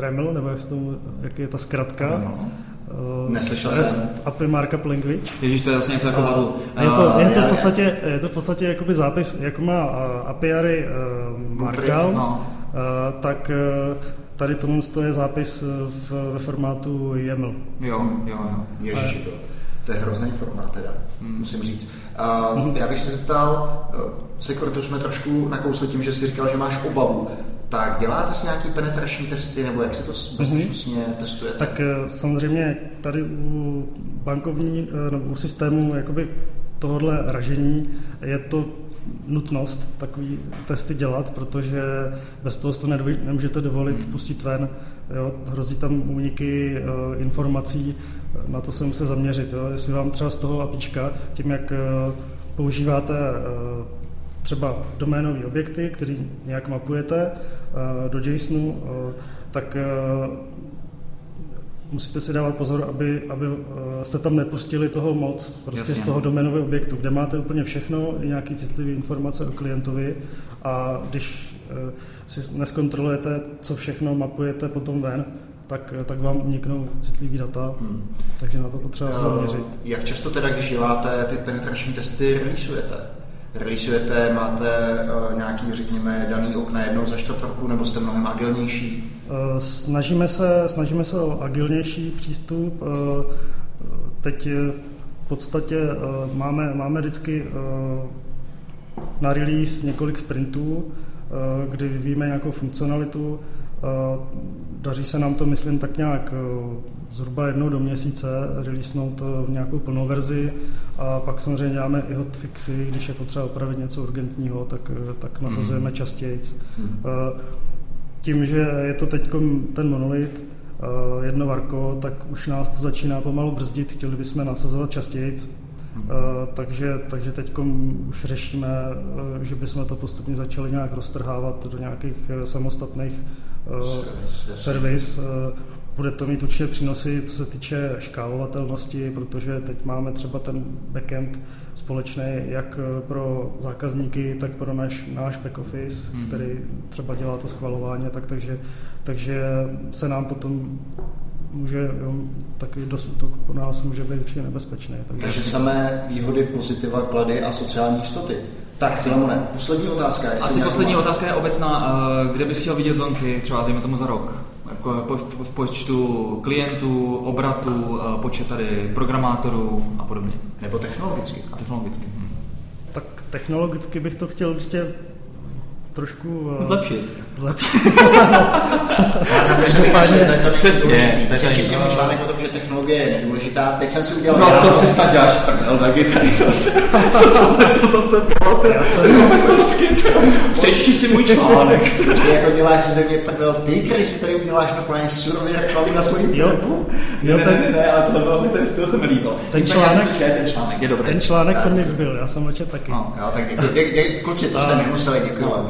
REML, nebo jak, tomu, jak je ta zkratka. Eh, Neslyšel REST jsem. API Markup Language. Ježíš, to je vlastně něco jako vadl. A je to, je to v podstatě, je to v podstatě jakoby zápis, jako má uh, API uh, Markdown, no. uh, tak uh, tady tohle je zápis uh, v, ve formátu YAML. Jo, jo, jo. Ježiši to. To je hrozný formát teda, Hmm. musím říct. Uh, já bych se zeptal, uh, Securitu jsme trošku nakousli tím, že jsi říkal, že máš obavu. Tak děláte si nějaký penetrační testy, nebo jak se to bezpečnostně testujete? Tak uh, samozřejmě tady u bankovní, uh, nebo u systému jakoby tohohle ražení je to nutnost takový testy dělat, protože bez toho si to nemůžete dovolit pustit ven. Jo, hrozí tam úniky uh, informací, na to se musí zaměřit. Jo. Jestli vám třeba z toho APIčka, tím jak uh, používáte třeba doménové objekty, které nějak mapujete uh, do JSONu, uh, tak uh, musíte si dávat pozor, aby, aby eh, jste tam nepustili toho moc, prostě Jasně. z toho doménového objektu, kde máte úplně všechno, i nějaké citlivé informace o klientovi a když eh, si neskontrolujete, co všechno mapujete potom ven, tak, tak vám uniknou citlivý data, Hmm. takže na to potřeba Uh, zaměřit. jak často teda, když děláte ty penetrační testy, releaseujete? Releaseujete, máte uh, nějaký, řekněme, daný okna jednou za čtvrt roku, nebo jste mnohem agilnější? Eh, Snažíme se, snažíme se o agilnější přístup. Eh, Teď eh, v podstatě eh, máme, máme vždycky eh, na release několik sprintů, eh, kdy vyvíjíme nějakou funkcionalitu. Daří se nám to, myslím, tak nějak eh, zhruba jednou do měsíce releasenout eh, nějakou plnou verzi a pak samozřejmě děláme i hotfixy, když je potřeba opravit něco urgentního, tak, eh, tak nasazujeme častěji. Hmm. Eh, tím, že je to teď ten monolit, eh, jedno varko, tak už nás to začíná pomalu brzdit, chtěli bychom nasazovat častěji. Mhm. Eh, takže, takže teď už řešíme, eh, že bychom to postupně začali nějak roztrhávat do nějakých eh, samostatných servis. Eh, Bude to mít určitě přínosy, co se týče škálovatelnosti, protože teď máme třeba ten backend společný jak eh, pro zákazníky, tak pro náš, náš back office, Mhm. který třeba dělá to schvalování, tak takže, takže se nám potom může, jo, taky útok po nás může být určitě nebezpečný. Takže samé výhody, pozitiva, klady a sociální jistoty. Tak, Filemone, poslední otázka. jestli Asi poslední máš. otázka je obecná. eh, Kde bys chtěl vidět zonky, třeba dejme tomu za rok? Jako po- po- v počtu klientů, obratu, eh, počet tady programátorů a podobně. Nebo technologicky. A technologicky. Hm. Tak technologicky bych to chtěl ještě trošku eh, Zlepšit. zlepšit. Na jsem je to Přesně, je Přečti to- si můj článek o tom, že technologie je nedůležitá. Teď jsem si udělal No já- to si snad děláš prdel, taky tady to. Co tohle to zase bylo? To je Já jsem- profesorský. to. Přečti si můj článek. Ty jako děláš si ze mě prdel, ty, který si tady uděláš normálně surově reklamy na svoji Jo, jo ne, ten, ne, ne, ale tohle bylo, ten styl se mi líbil. Ten jsem článek- ten článek je dobrý. ten článek se mi líbil, já jsem ho četl taky. No. Jo, tak dě, kluci, to jste nemuseli, děkuji vám.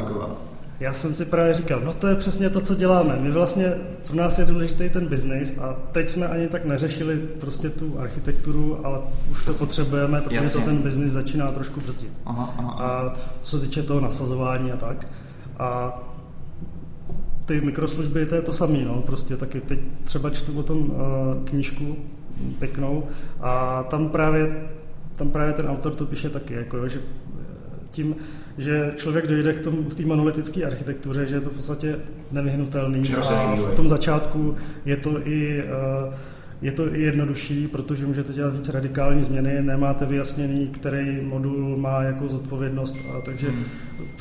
Já jsem si právě říkal, no to je přesně to, co děláme. My vlastně, pro nás je důležitý ten biznis a teď jsme ani tak neřešili prostě tu architekturu, ale už to potřebujeme, protože Jasně. to ten biznis začíná trošku brzdit. Aha, aha. A co se týče toho nasazování a tak. A ty mikroslužby, to je to samé, no, prostě taky teď třeba čtu o tom uh, knížku, pěknou. A tam právě, tam právě ten autor to píše taky, jako, že tím, že člověk dojde k tomu, v té monolitické architektuře, že je to v podstatě nevyhnutelný. A v tom začátku je to i uh, je to i jednodušší, protože můžete dělat více radikální změny, nemáte vyjasněný, který modul má jako zodpovědnost. A takže hmm.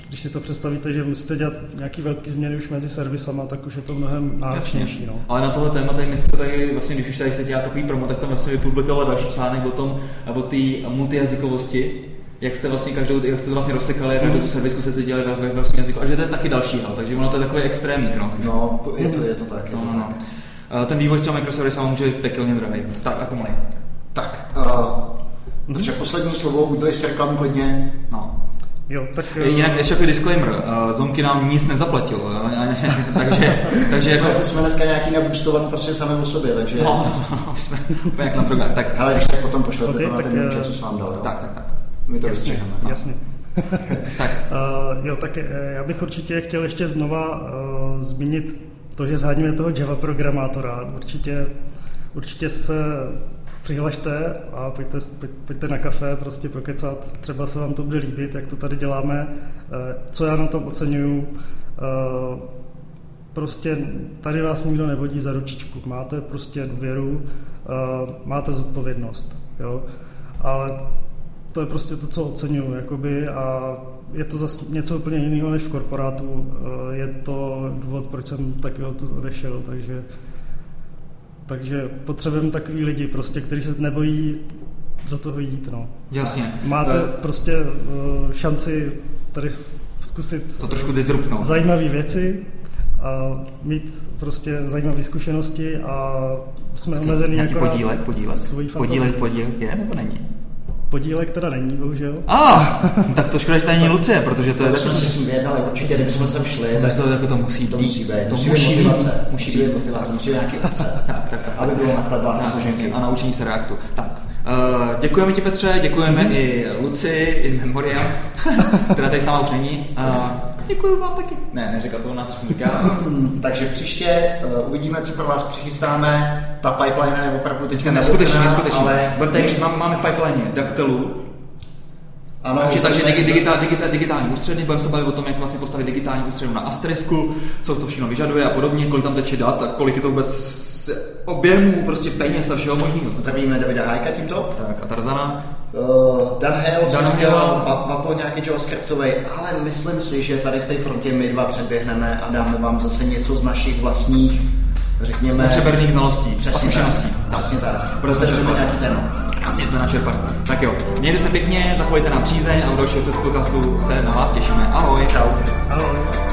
když si to představíte, že musíte dělat nějaký velký změny už mezi servisama, tak už je to mnohem náročnější. No. Ale na tohle téma, tady jste tady, vlastně, když už tady se dělá takový promo, tak tam vlastně vypublikoval další článek o tom, o té multijazykovosti, jak jste vlastně každou, jak jste to vlastně rozsekali, každou tu servisku se to dělali ve, ve vlastním jazyku, a že to je taky další hal, takže ono to je takový extrémní. No, no je to, je to tak, je to no, tak. No. Eh, ten vývoj s těmi microservisy může být pekelně drahý. Tak a pomalej. Tak, uh, protože poslední slovo udělali si reklamu klidně. No. Jo, tak, uh... Jinak ještě jako disclaimer, uh, Zonky nám nic nezaplatil, takže, takže jsme, jako... jsme dneska nějaký nabustovaný prostě sami o sobě, takže... No, no, no jsme úplně jak na drogách, tak... Ale když tak potom pošlete okay, to na ten účet, co jsem vám dal, jo? Tak, tak, tak. My to jasně, No. Jasně. tak. Uh, jo, tak já bych určitě chtěl ještě znova uh, zmínit to, že zhádíme toho Java programátora, určitě, určitě se přihlašte a pojďte, pojďte na kafe, prostě pokecat, třeba se vám to bude líbit, jak to tady děláme, eh, co já na tom oceňuju, eh, prostě tady vás nikdo nevodí za ručičku, máte prostě důvěru, eh, máte zodpovědnost, jo, ale to je prostě to, co oceňuju, jakoby, a je to zase něco úplně jiného než v korporátu. Eh, je to důvod, proč jsem taky to odešel, takže, takže potřebujeme takový lidi, prostě, kteří se nebojí do toho jít. No. Jasně. Máte uh, prostě uh, šanci tady zkusit to trošku disruptnout. zajímavé věci a mít prostě zajímavé zkušenosti a jsme omezený jako podílek, podílek, podílek, podílek je nebo není? Podílek teda není, bohužel. A, ah, tak to škoda, že tady není Lucie, protože to, to je tak... jsme si s ním vyjednali, určitě, kdybychom sem šli, tak to, jako to musí to musí být. To musí, být motivace, musí být motivace, musí být nějaký akce, tak, tak, tak, aby bylo nakladbá na složenky. A naučení se reaktu. Tak, Uh, děkujeme ti Petře, děkujeme mm. i Luci, in memoriam, která tady s náma už není. Uh, děkuji vám taky. Ne, neříká to na říká. Takže příště uh, uvidíme, co pro vás přichystáme. Ta pipeline je opravdu teď neskutečně, neskutečně. Ale... Tady máme, máme v pipeline Dactylu, ano, takže, takže digi, digitál, digitál, digitální ústředny, budeme se bavit o tom, jak vlastně postavit digitální ústřednu na Asterisku, co to všechno vyžaduje a podobně, kolik tam teče dat a kolik je to vůbec objemů, prostě peněz a všeho možného. Zdravíme Davida Hajka tímto. Tak a Tarzana. Uh, Dan Hale Dan dělal mapl nějaký JavaScriptový, ale myslím si, že tady v té frontě my dva předběhneme a dáme vám zase něco z našich vlastních, řekněme... Nepřeberných znalostí přesně zkušeností. Tak, přesně tak. Protože jsme nějaký téma. Asi jsme načerpali. Tak jo, mějte se pěkně, zachovejte nám přízeň a u dalšího podcastu se na vás těšíme. Ahoj. Čau. Ahoj.